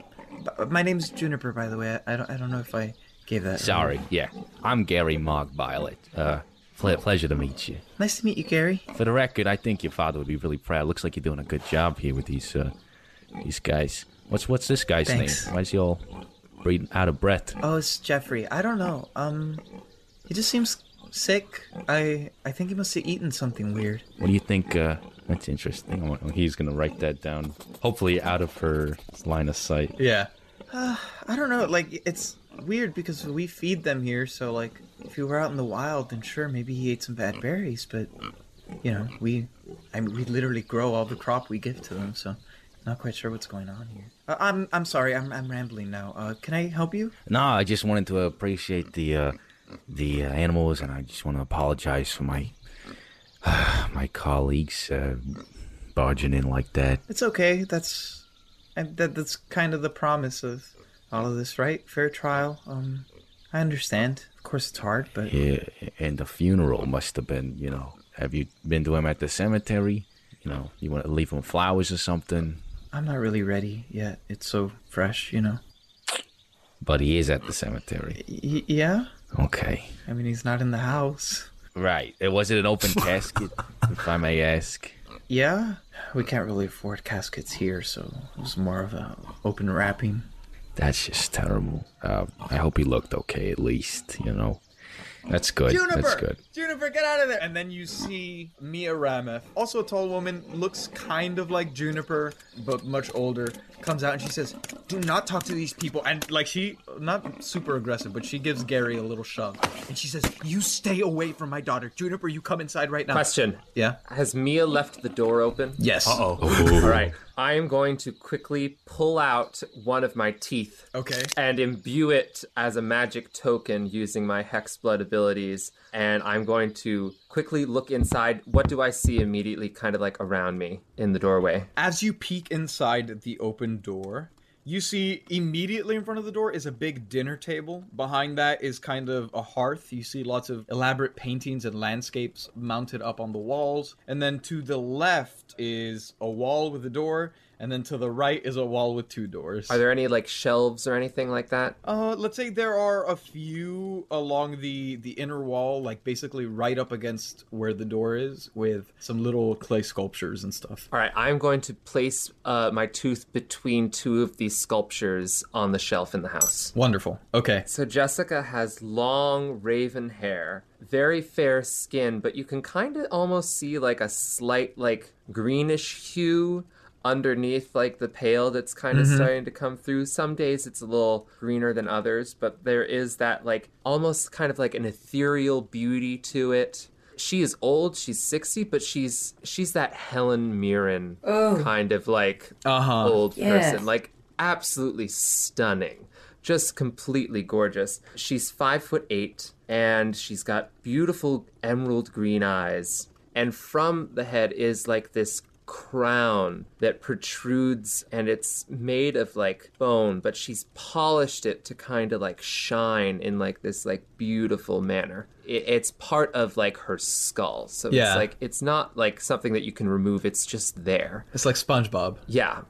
but my name's Juniper, by the way. I, I don't I don't know if I gave that. Sorry. Yeah. I'm Gary Mog Violet. Uh, pleasure to meet you. Nice to meet you, Gary. For the record, I think your father would be really proud. Looks like you're doing a good job here with these, uh, these guys. What's what's this guy's Thanks. name? Why is he all breathing out of breath? Oh, it's Jeffrey. I don't know. Um, he just seems sick. I I think he must have eaten something weird. What do you think? Uh, that's interesting. He's gonna write that down. Hopefully, out of her line of sight. Yeah. Uh, I don't know. Like it's weird because we feed them here. So like, if he were out in the wild, then sure, maybe he ate some bad berries. But you know, we, I mean, we literally grow all the crop we give to them. So Not quite sure what's going on here. Uh, I'm I'm sorry. I'm I'm rambling now. Uh, can I help you? No, I just wanted to appreciate the uh, the uh, animals, and I just want to apologize for my my colleagues uh, barging in like that. It's okay. That's that that's kind of the promise of all of this, right? Fair trial. Um, I understand. Of course, it's hard, but Yeah, and the funeral must have been, you know. Have you been to him at the cemetery? You know, you want to leave him flowers or something? I'm not really ready yet. It's so fresh, you know. But he is at the cemetery. Y- yeah. Okay. I mean, he's not in the house. Right. It was it an open casket, if I may ask. Yeah. We can't really afford caskets here, so it was more of a open wrapping. That's just terrible. Uh, I hope he looked okay at least, you know. That's good. Juniper! That's good. Juniper, get out of there! And then you see Mia Rameth, also a tall woman, looks kind of like Juniper, but much older, comes out and she says, Do not talk to these people. And like she, not super aggressive, but she gives Gary a little shove. And she says, You stay away from my daughter. Juniper, you come inside right now. Question. Yeah. Has Mia left the door open? Yes. Uh-oh. All right. I am going to quickly pull out one of my teeth. Okay. And imbue it as a magic token using my hex blood abilities. And I'm going to quickly look inside. What do I see immediately, kind of like around me in the doorway? As you peek inside the open door, you see immediately in front of the door is a big dinner table. Behind that is kind of a hearth. You see lots of elaborate paintings and landscapes mounted up on the walls. And then to the left is a wall with a door. And then to the right is a wall with two doors. Are there any like shelves or anything like that? Uh, let's say there are a few along the the inner wall, like basically right up against where the door is, with some little clay sculptures and stuff. All right, I'm going to place uh, my tooth between two of these sculptures on the shelf in the house. Wonderful. Okay. So Jessica has long raven hair, very fair skin, but you can kind of almost see like a slight like greenish hue underneath like the pale that's kind of Mhm. starting to come through. Some days it's a little greener than others, but there is that like almost kind of like an ethereal beauty to it. She is old, she's 60, but she's she's that Helen Mirren Oh. kind of like Uh-huh. old Yes. person. Like absolutely stunning. Just completely gorgeous. She's five foot eight and she's got beautiful emerald green eyes. And from the head is like this crown that protrudes and it's made of like bone, but she's polished it to kind of like shine in like this like beautiful manner. It, it's part of like her skull. So Yeah. it's like it's not like something that you can remove, it's just there. It's like SpongeBob. Yeah.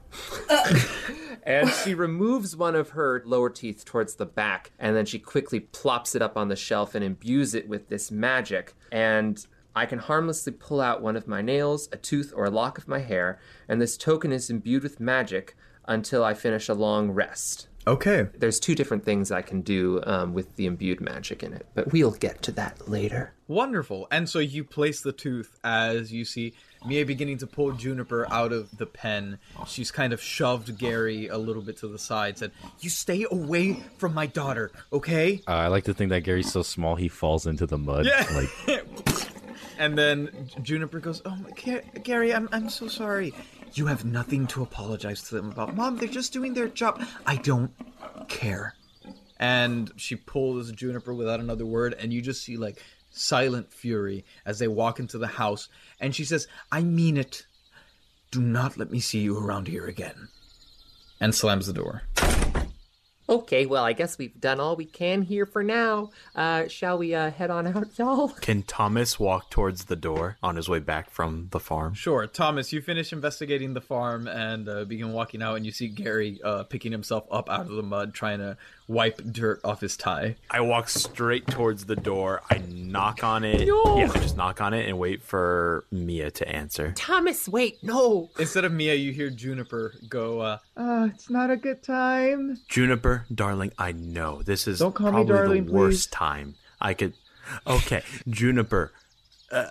and she removes one of her lower teeth towards the back, and then she quickly plops it up on the shelf and imbues it with this magic. And I can harmlessly pull out one of my nails, a tooth, or a lock of my hair, and this token is imbued with magic until I finish a long rest. Okay. There's two different things I can do um, with the imbued magic in it, but we'll get to that later. Wonderful. And so you place the tooth as you see Mia beginning to pull Juniper out of the pen. She's kind of shoved Gary a little bit to the side, said, You stay away from my daughter, okay? Uh, I like to think that Gary's so small he falls into the mud. Yeah. Like And then Juniper goes, Oh, my, Gary, I'm, I'm so sorry. You have nothing to apologize to them about. Mom, they're just doing their job. I don't care. And she pulls Juniper without another word, and you just see like silent fury as they walk into the house. And she says, I mean it. Do not let me see you around here again. And slams the door. Okay, well, I guess we've done all we can here for now. Uh, shall we uh, head on out, y'all? Can Thomas walk towards the door on his way back from the farm? Sure, Thomas, you finish investigating the farm and uh, begin walking out, and you see Gary uh, picking himself up out of the mud, trying to wipe dirt off his tie. I walk straight towards the door. I knock on it. No. Yeah, I just knock on it and wait for Mia to answer. Thomas, wait, no. Instead of Mia, you hear Juniper go, uh, uh, it's not a good time. Juniper, darling, I know this is Don't call me probably darling, the worst please. time I could. Okay, Juniper, uh,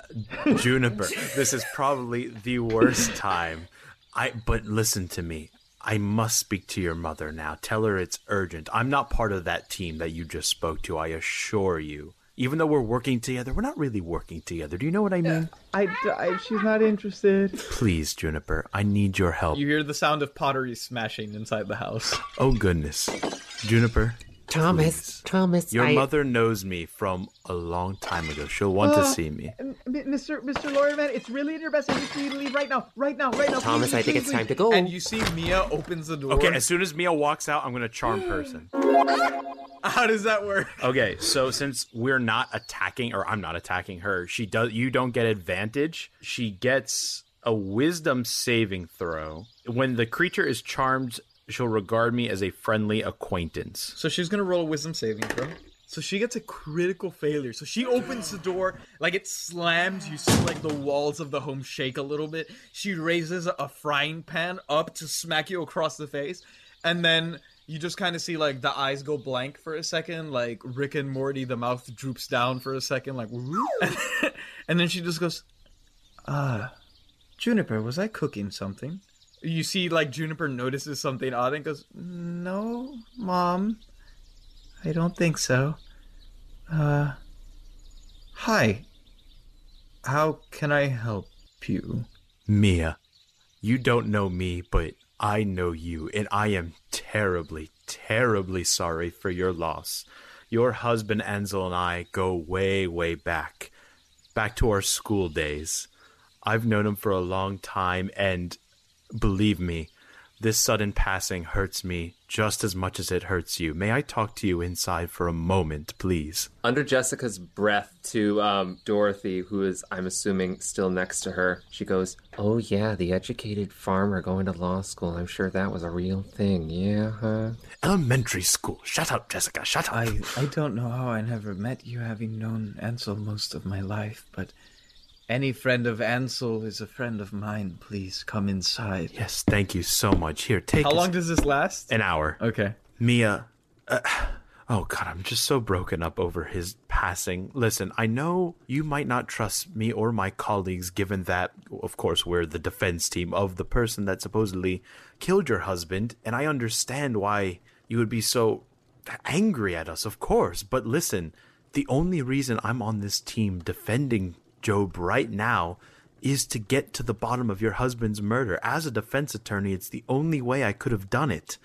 Juniper, this is probably the worst time. I but listen to me. I must speak to your mother now. Tell her it's urgent. I'm not part of that team that you just spoke to. I assure you. Even though we're working together, we're not really working together. Do you know what I mean? I, I, she's not interested. Please, Juniper, I need your help. You hear the sound of pottery smashing inside the house. Oh goodness, Juniper. Thomas, Thomas, Your I- mother knows me from a long time ago. She'll want to Uh, see me. M- Mr. Mr. Lawyerman, it's really in your best interest for you to leave right now, right now, right now. Thomas, please, I think please, it's time to go. And you see Mia opens the door. Okay, as soon as Mia walks out, I'm gonna charm person. How does that work? Okay, so since we're not attacking, or I'm not attacking her, she does. You don't get advantage. She gets a Wisdom saving throw. When the creature is charmed, she'll regard me as a friendly acquaintance. So she's gonna roll a wisdom saving throw. So she gets a critical failure. So she opens the door, like it slams. You see like the walls of the home shake a little bit. She raises a frying pan up to smack you across the face, and then you just kind of see like the eyes go blank for a second, like Rick and Morty. The mouth droops down for a second, like, and then she just goes, "Ah, Juniper, was I cooking something?" You see, like Juniper notices something odd and goes, "No, Mom." I don't think so. Uh. Hi. How can I help you? Mia, you don't know me, but I know you, and I am terribly, terribly sorry for your loss. Your husband Ansel and I go way, way back, back to our school days. I've known him for a long time, and believe me, this sudden passing hurts me just as much as it hurts you. May I talk to you inside for a moment, please? Under Jessica's breath to um, Dorothy, who is, I'm assuming, still next to her, she goes, Oh, yeah, the educated farmer going to law school. I'm sure that was a real thing. Yeah, huh? Elementary school. Shut up, Jessica. Shut up. I, I don't know how I never met you, having known Ansel most of my life, but any friend of Ansel is a friend of mine. Please come inside. Yes, thank you so much. Here, take How long does this last? An hour. Okay. Mia, uh, oh god, I'm just so broken up over his passing. Listen, I know you might not trust me or my colleagues, given that, of course, we're the defense team of the person that supposedly killed your husband, and I understand why you would be so angry at us, of course. But listen, the only reason I'm on this team defending Job right now is to get to the bottom of your husband's murder. As a defense attorney, it's the only way I could have done it.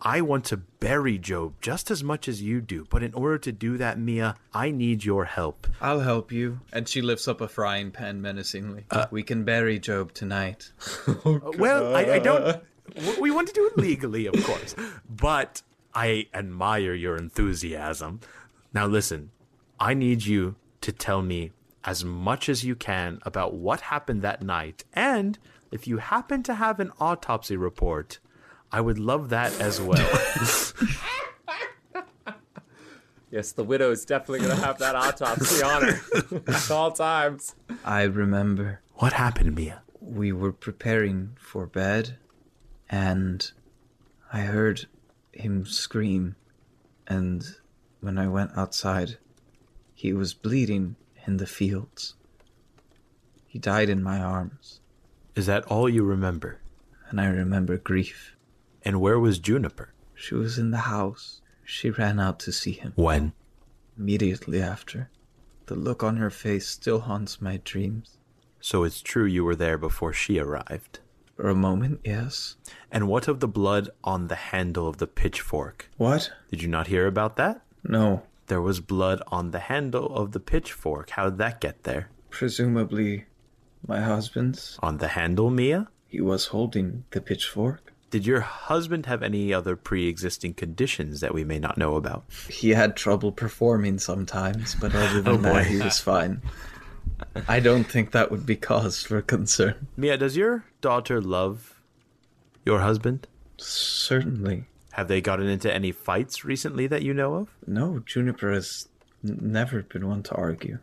I want to bury Job just as much as you do, but in order to do that, Mia, I need your help. I'll help you. And she lifts up a frying pan menacingly. Uh, we can bury Job tonight. Oh, well, I, I don't. We want to do it legally, of course, but I admire your enthusiasm. Now, listen, I need you to tell me as much as you can about what happened that night, and if you happen to have an autopsy report, I would love that as well. Yes, the widow is definitely going to have that autopsy on her at all times. I remember. What happened, Mia? We were preparing for bed, and I heard him scream. And when I went outside, he was bleeding in the fields. He died in my arms. Is that all you remember? And I remember grief. And where was Juniper? She was in the house. She ran out to see him. When? Immediately after. The look on her face still haunts my dreams. So it's true you were there before she arrived. For a moment, yes. And what of the blood on the handle of the pitchfork? What? Did you not hear about that? No. There was blood on the handle of the pitchfork. How did that get there? Presumably my husband's. On the handle, Mia? He was holding the pitchfork. Did your husband have any other pre existing conditions that we may not know about? He had trouble performing sometimes, but other oh, than Oh, that, he was fine. I don't think that would be cause for concern. Mia, does your daughter love your husband? Certainly. Have they gotten into any fights recently that you know of? No, Juniper has n- never been one to argue.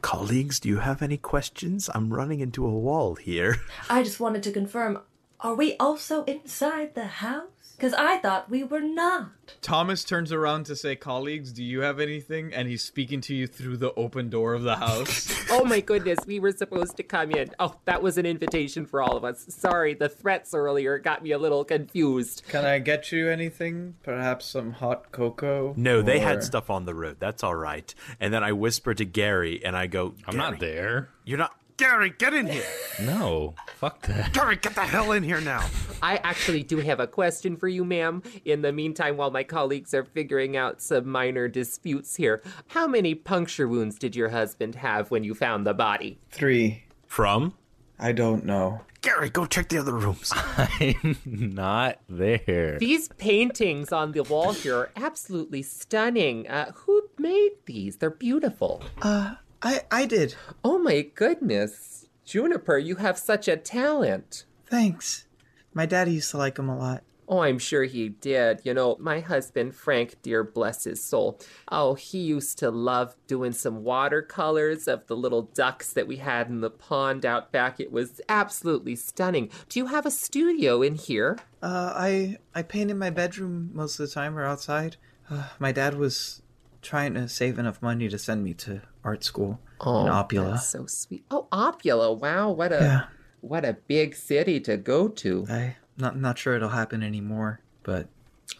Colleagues, do you have any questions? I'm running into a wall here. I just wanted to confirm are we also inside the house? Because I thought we were not. Thomas turns around to say, Colleagues, do you have anything? And he's speaking to you through the open door of the house. oh my goodness, we were supposed to come in. Oh, that was an invitation for all of us. Sorry, the threats earlier got me a little confused. Can I get you anything? Perhaps some hot cocoa? No, they had stuff on the road. That's all right. And then I whisper to Gary and I go, I'm not there. You're not. Gary, get in here. No, fuck that. Gary, get the hell in here now. I actually do have a question for you, ma'am. In the meantime, while my colleagues are figuring out some minor disputes here, how many puncture wounds did your husband have when you found the body? Three. From? I don't know. Gary, go check the other rooms. I'm not there. These paintings on the wall here are absolutely stunning. Uh, who made these? They're beautiful. Uh, I I did. Oh my goodness. Juniper, you have such a talent. Thanks. My daddy used to like him a lot. Oh, I'm sure he did. You know, my husband, Frank, dear bless his soul. Oh, he used to love doing some watercolors of the little ducks that we had in the pond out back. It was absolutely stunning. Do you have a studio in here? Uh, I I paint in my bedroom most of the time or outside. Uh, my dad was trying to save enough money to send me to art school Oh, in Opula. that's so sweet. Oh, Opula. Wow, what a Yeah. what a big city to go to. I not not sure it'll happen anymore, but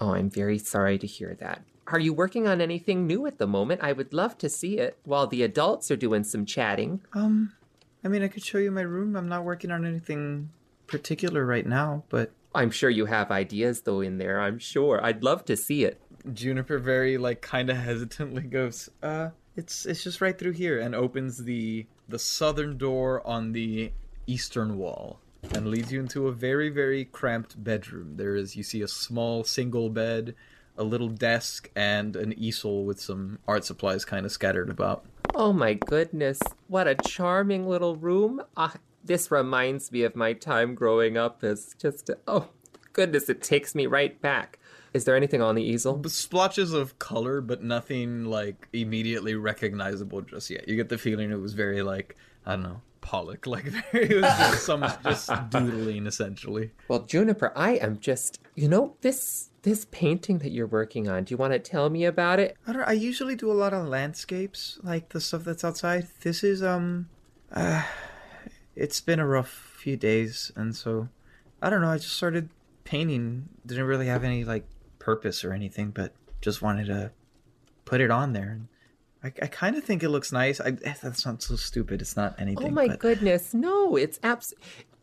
Oh, I'm very sorry to hear that. Are you working on anything new at the moment? I would love to see it while the adults are doing some chatting. um, I mean, I could show you my room. I'm not working on anything particular right now, but I'm sure you have ideas though in there. I'm sure. I'd love to see it. Juniper very like kind of hesitantly goes, "Uh, it's it's just right through here," and opens the the southern door on the eastern wall and leads you into a very very cramped bedroom. There is you see a small single bed, a little desk, and an easel with some art supplies kind of scattered about. Oh my goodness, what a charming little room. Ah, this reminds me of my time growing up as just a, oh goodness, it takes me right back. Is there anything on the easel? Splotches of color, but nothing like immediately recognizable just yet. You get the feeling it was very like I don't know Pollock, like it was just some just doodling essentially. Well, Juniper, I am just, you know, this this painting that you're working on. Do you want to tell me about it? I don't. I usually do a lot of landscapes, like the stuff that's outside. This is um, uh, it's been a rough few days, and so I don't know. I just started painting. Didn't really have any like purpose or anything, but just wanted to put it on there. And I, I kind of think it looks nice. I eh, that sounds so stupid. It's not anything. Oh my but goodness, no! It's abs.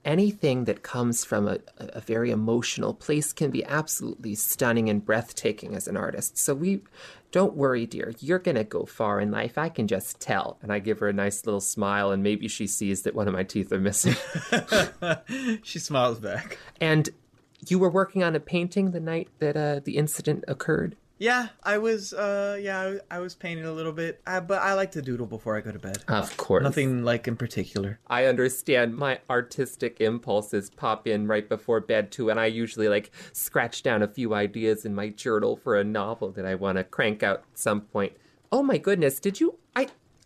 Anything that comes from a, a very emotional place can be absolutely stunning and breathtaking as an artist. So we, don't worry, dear. You're gonna go far in life. I can just tell. And I give her a nice little smile, and maybe she sees that one of my teeth are missing. she smiles back. And you were working on a painting the night that uh, the incident occurred. Yeah, I was. Uh, yeah, I, I was painting a little bit, uh, but I like to doodle before I go to bed. Of course. Nothing like in particular. I understand my artistic impulses pop in right before bed too, and I usually like scratch down a few ideas in my journal for a novel that I want to crank out at some point. Oh my goodness, did you?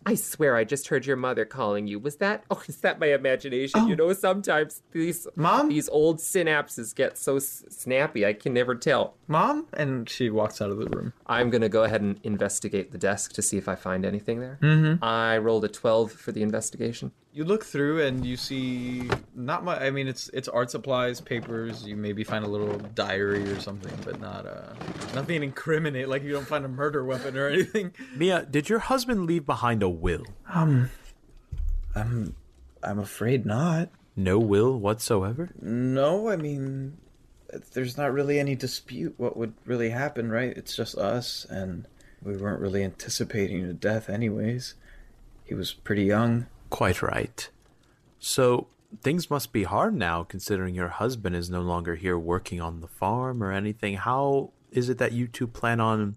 I swear I just heard your mother calling you. Was that? Oh, is that my imagination? You know, sometimes these mom these old synapses get so s- snappy. I can never tell. Mom, and she walks out of the room. I'm gonna go ahead and investigate the desk to see if I find anything there. Mhm. I rolled a twelve for the investigation. You look through and you see not much. I mean, it's it's art supplies, papers. You maybe find a little diary or something, but not uh nothing incriminate. Like you don't find a murder weapon or anything. Mia, did your husband leave behind a will? Um, I'm I'm afraid not. No will whatsoever? No, I mean, there's not really any dispute what would really happen, right? It's just us, and we weren't really anticipating a death, anyways. He was pretty young. Quite right. So things must be hard now considering your husband is no longer here working on the farm or anything. How is it that you two plan on,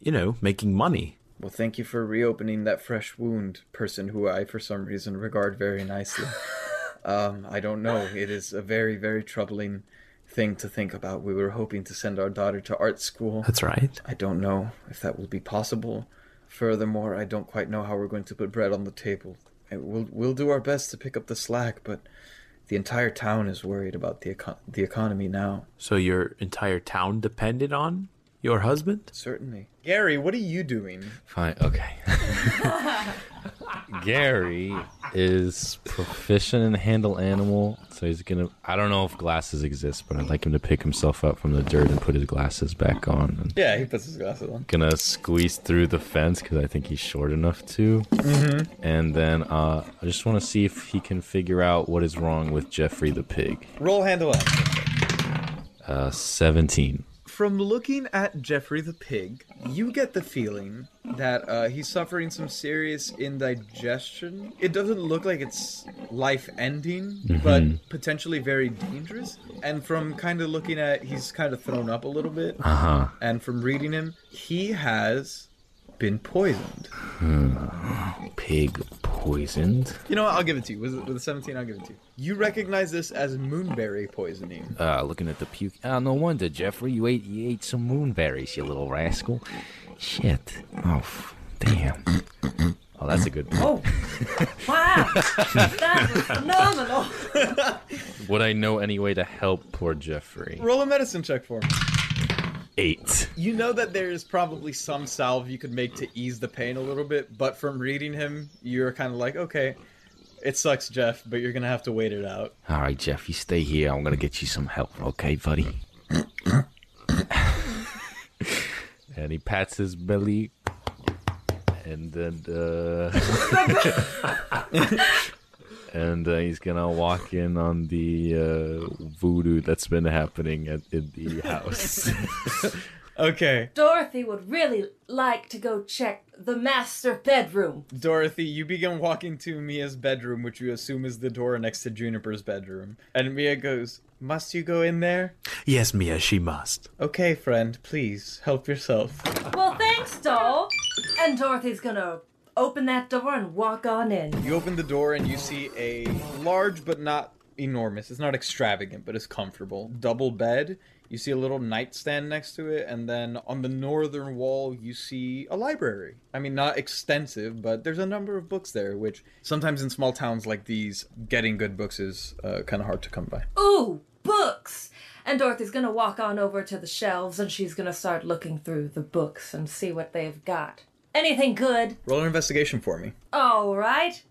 you know, making money? Well, thank you for reopening that fresh wound, person who I, for some reason, regard very nicely. um, I don't know. It is a very, very troubling thing to think about. We were hoping to send our daughter to art school. That's right. I don't know if that will be possible. Furthermore, I don't quite know how we're going to put bread on the table. We'll we'll do our best to pick up the slack, but The entire town is worried about the econ- the economy now. So your entire town depended on your husband? Certainly. Gary, what are you doing? Fine. Okay. Gary is proficient in handle animal, so he's gonna. I don't know if glasses exist, but I'd like him to pick himself up from the dirt and put his glasses back on. And Yeah, he puts his glasses on. gonna squeeze through the fence because I think he's short enough to. Mhm. And then uh, I just want to see if he can figure out what is wrong with Jeffrey the pig. Roll handle up. Uh, Seventeen. From looking at Jeffrey the pig, you get the feeling that uh, he's suffering some serious indigestion. It doesn't look like it's life ending, but Mhm. potentially very dangerous. And from kind of looking at, he's kind of thrown up a little bit. Uh huh. And from reading him, he has been poisoned. Pig poisoned. You know what? I'll give it to you. With, with a 17, I'll give it to you. You recognize this as moonberry poisoning. Uh, looking at the puke. Ah, no wonder, Jeffrey. You ate you ate some moonberries, you little rascal. Shit. Oh, f- damn. Oh, that's a good. Oh, wow. that was phenomenal. Would I know any way to help poor Jeffrey? Roll a medicine check for me. Eight. You know that there's probably some salve you could make to ease the pain a little bit, but from reading him, you're kind of like, okay, it sucks, Jeff, but you're gonna have to wait it out. All right, Jeff, you stay here. I'm gonna get you some help, okay, buddy? and he pats his belly, and then uh, and uh, he's gonna walk in on the uh, voodoo that's been happening at in the house. Okay, Dorothy would really like to go check the master bedroom. Dorothy, you begin walking to Mia's bedroom, which you assume is the door next to Juniper's bedroom, and Mia goes, "Must you go in there?" Yes, Mia, she must. Okay, friend, please help yourself. Well, thanks, doll. And Dorothy's gonna open that door and walk on in. You open the door and you see a large but not enormous. It's not extravagant, but it's comfortable. Double bed. You see a little nightstand next to it, and then on the northern wall, you see a library. I mean, not extensive, but there's a number of books there, which sometimes in small towns like these, getting good books is uh, kind of hard to come by. Ooh, books! And Dorothy's gonna walk on over to the shelves and she's gonna start looking through the books and see what they've got. Anything good? Roll an investigation for me. All right.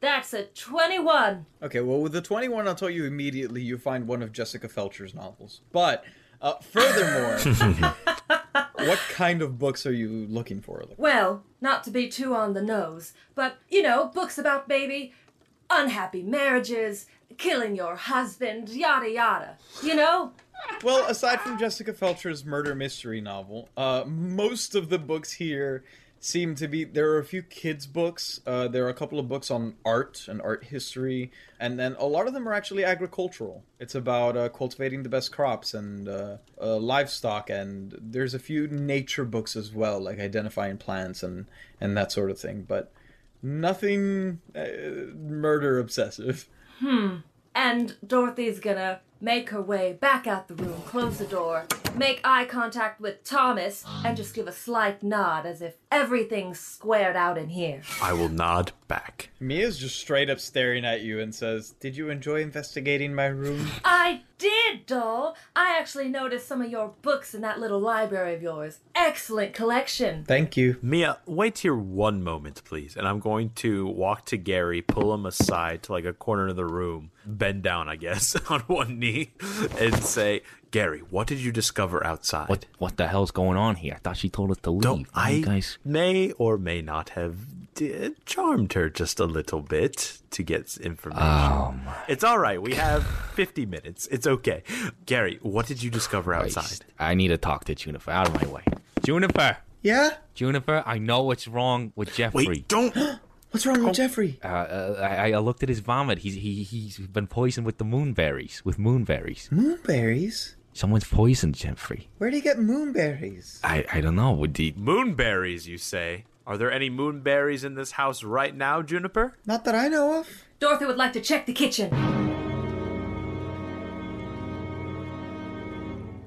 That's a 21. Okay, well, with the 21, I'll tell you immediately you find one of Jessica Felcher's novels. But, uh, furthermore, what kind of books are you looking for? Well, not to be too on the nose, but, you know, books about maybe unhappy marriages, killing your husband, yada yada. You know? Well, aside from Jessica Felcher's murder mystery novel, uh, most of the books here seem to be. There are a few kids' books. Uh, there are a couple of books on art and art history, and then a lot of them are actually agricultural. It's about uh, cultivating the best crops and uh, uh, livestock, and there's a few nature books as well, like identifying plants and and that sort of thing. But nothing uh, murder obsessive. Hmm. And Dorothy's gonna make her way back out the room, close the door, make eye contact with Thomas, and just give a slight nod as if everything's squared out in here. I will nod back. Mia's just straight up staring at you and says, Did you enjoy investigating my room? I did, doll. I actually noticed some of your books in that little library of yours. Excellent collection. Thank you. Mia, wait here one moment, please. And I'm going to walk to Gary, pull him aside to like a corner of the room, bend down, I guess, on one knee, and say, Gary, what did you discover outside? What what the hell's going on here? I thought she told us to leave. Don't I You guys may or may not have d- charmed her just a little bit to get information. Oh, It's all right. We have 50 minutes. It's okay. Gary, what did you discover outside? I need to talk to Juniper. Out of my way. Juniper. Yeah? Juniper, I know what's wrong with Jeffrey. Wait, don't. What's wrong with Jeffrey? Uh, uh, I, I looked at his vomit. He's he he's been poisoned with the moonberries. With moonberries. Moonberries? Someone's poisoned Jeffrey. Where do you get moonberries? I I don't know. Would the Moonberries, you say? Are there any moonberries in this house right now, Juniper? Not that I know of. Dorothy would like to check the kitchen.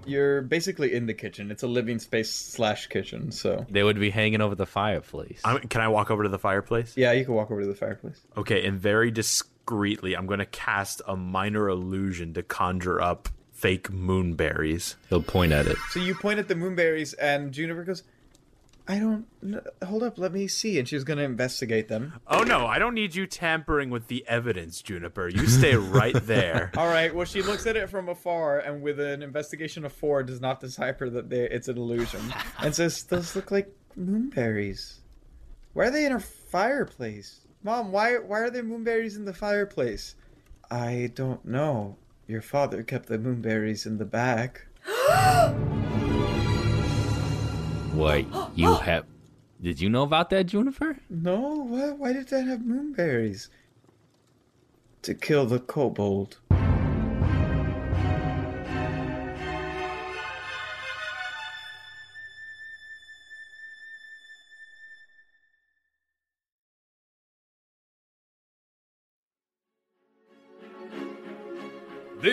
You're basically in the kitchen. It's a living space slash kitchen, so. they would be hanging over the fireplace? I'm, can I walk over to the fireplace? Yeah, you can walk over to the fireplace. Okay, and very discreetly, I'm going to cast a minor illusion to conjure up fake moonberries. He'll point at it. So you point at the moonberries, and Juniper goes, I don't. kn- Hold up, let me see. And she's going to investigate them. Oh no, I don't need you tampering with the evidence, Juniper. You stay right there. All right, well, she looks at it from afar, and with an investigation of four, does not decipher that they, it's an illusion, and says, Those look like moonberries. Why are they in her fireplace? Mom, why, why are there moonberries in the fireplace? I don't know. Your father kept the moonberries in the back. Wait, oh. you have. Did you know about that, Juniper? No, why, why did that have moonberries? To kill the kobold.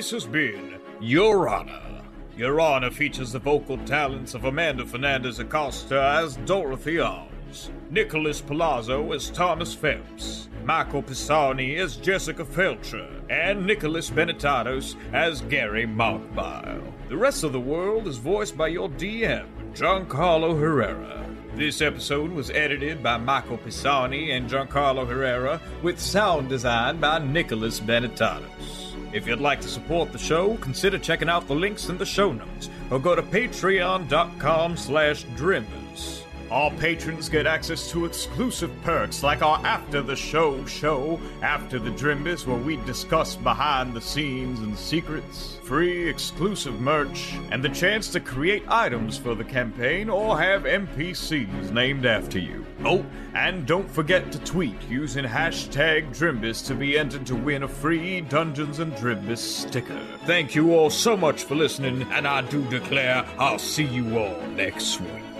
This has been Your Honor. Your Honor features the vocal talents of Amanda Fernandez Acosta as Dorothy Alves, Nicholas Palazzo as Thomas Phelps, Michael Pisani as Jessica Felcher, and Nicholas Benetatos as Gary Mockbile. The rest of the world is voiced by your DM, Giancarlo Herrera. This episode was edited by Michael Pisani and Giancarlo Herrera, with sound design by Nicholas Benetatos. If you'd like to support the show, consider checking out the links in the show notes, or go to patreon.com slash drimbus. All patrons get access to exclusive perks like our After the Show show, After the Drimbus, where we discuss behind the scenes and secrets, free exclusive merch, and the chance to create items for the campaign or have NPCs named after you. Oh, and don't forget to tweet using hashtag Drimbus to be entered to win a free Dungeons and Drimbus sticker. Thank you all so much for listening, and I do declare I'll see you all next week.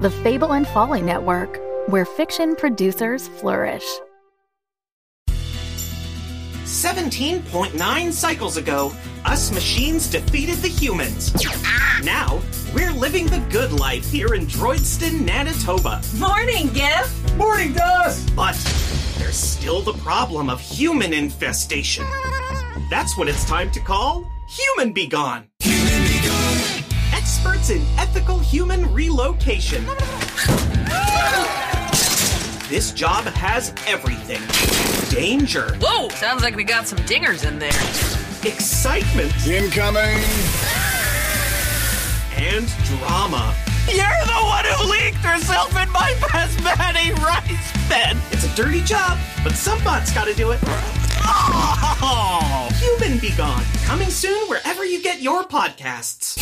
The Fable and Folly Network, where fiction producers flourish. 17.9 cycles ago, us machines defeated the humans. Now, we're living the good life here in Droidston, Manitoba. Morning, Gif! Morning, Dust! But there's still the problem of human infestation. That's when it's time to call Human Be Gone. Human Be Gone! Experts in ethical human relocation. This job has everything danger, Whoa, sounds like we got some dingers in there. excitement, incoming, and drama. You're the one who leaked herself in my basmati rice bed. It's a dirty job, but some bot's gotta do it. Oh! Human Be Gone, coming soon wherever you get your podcasts.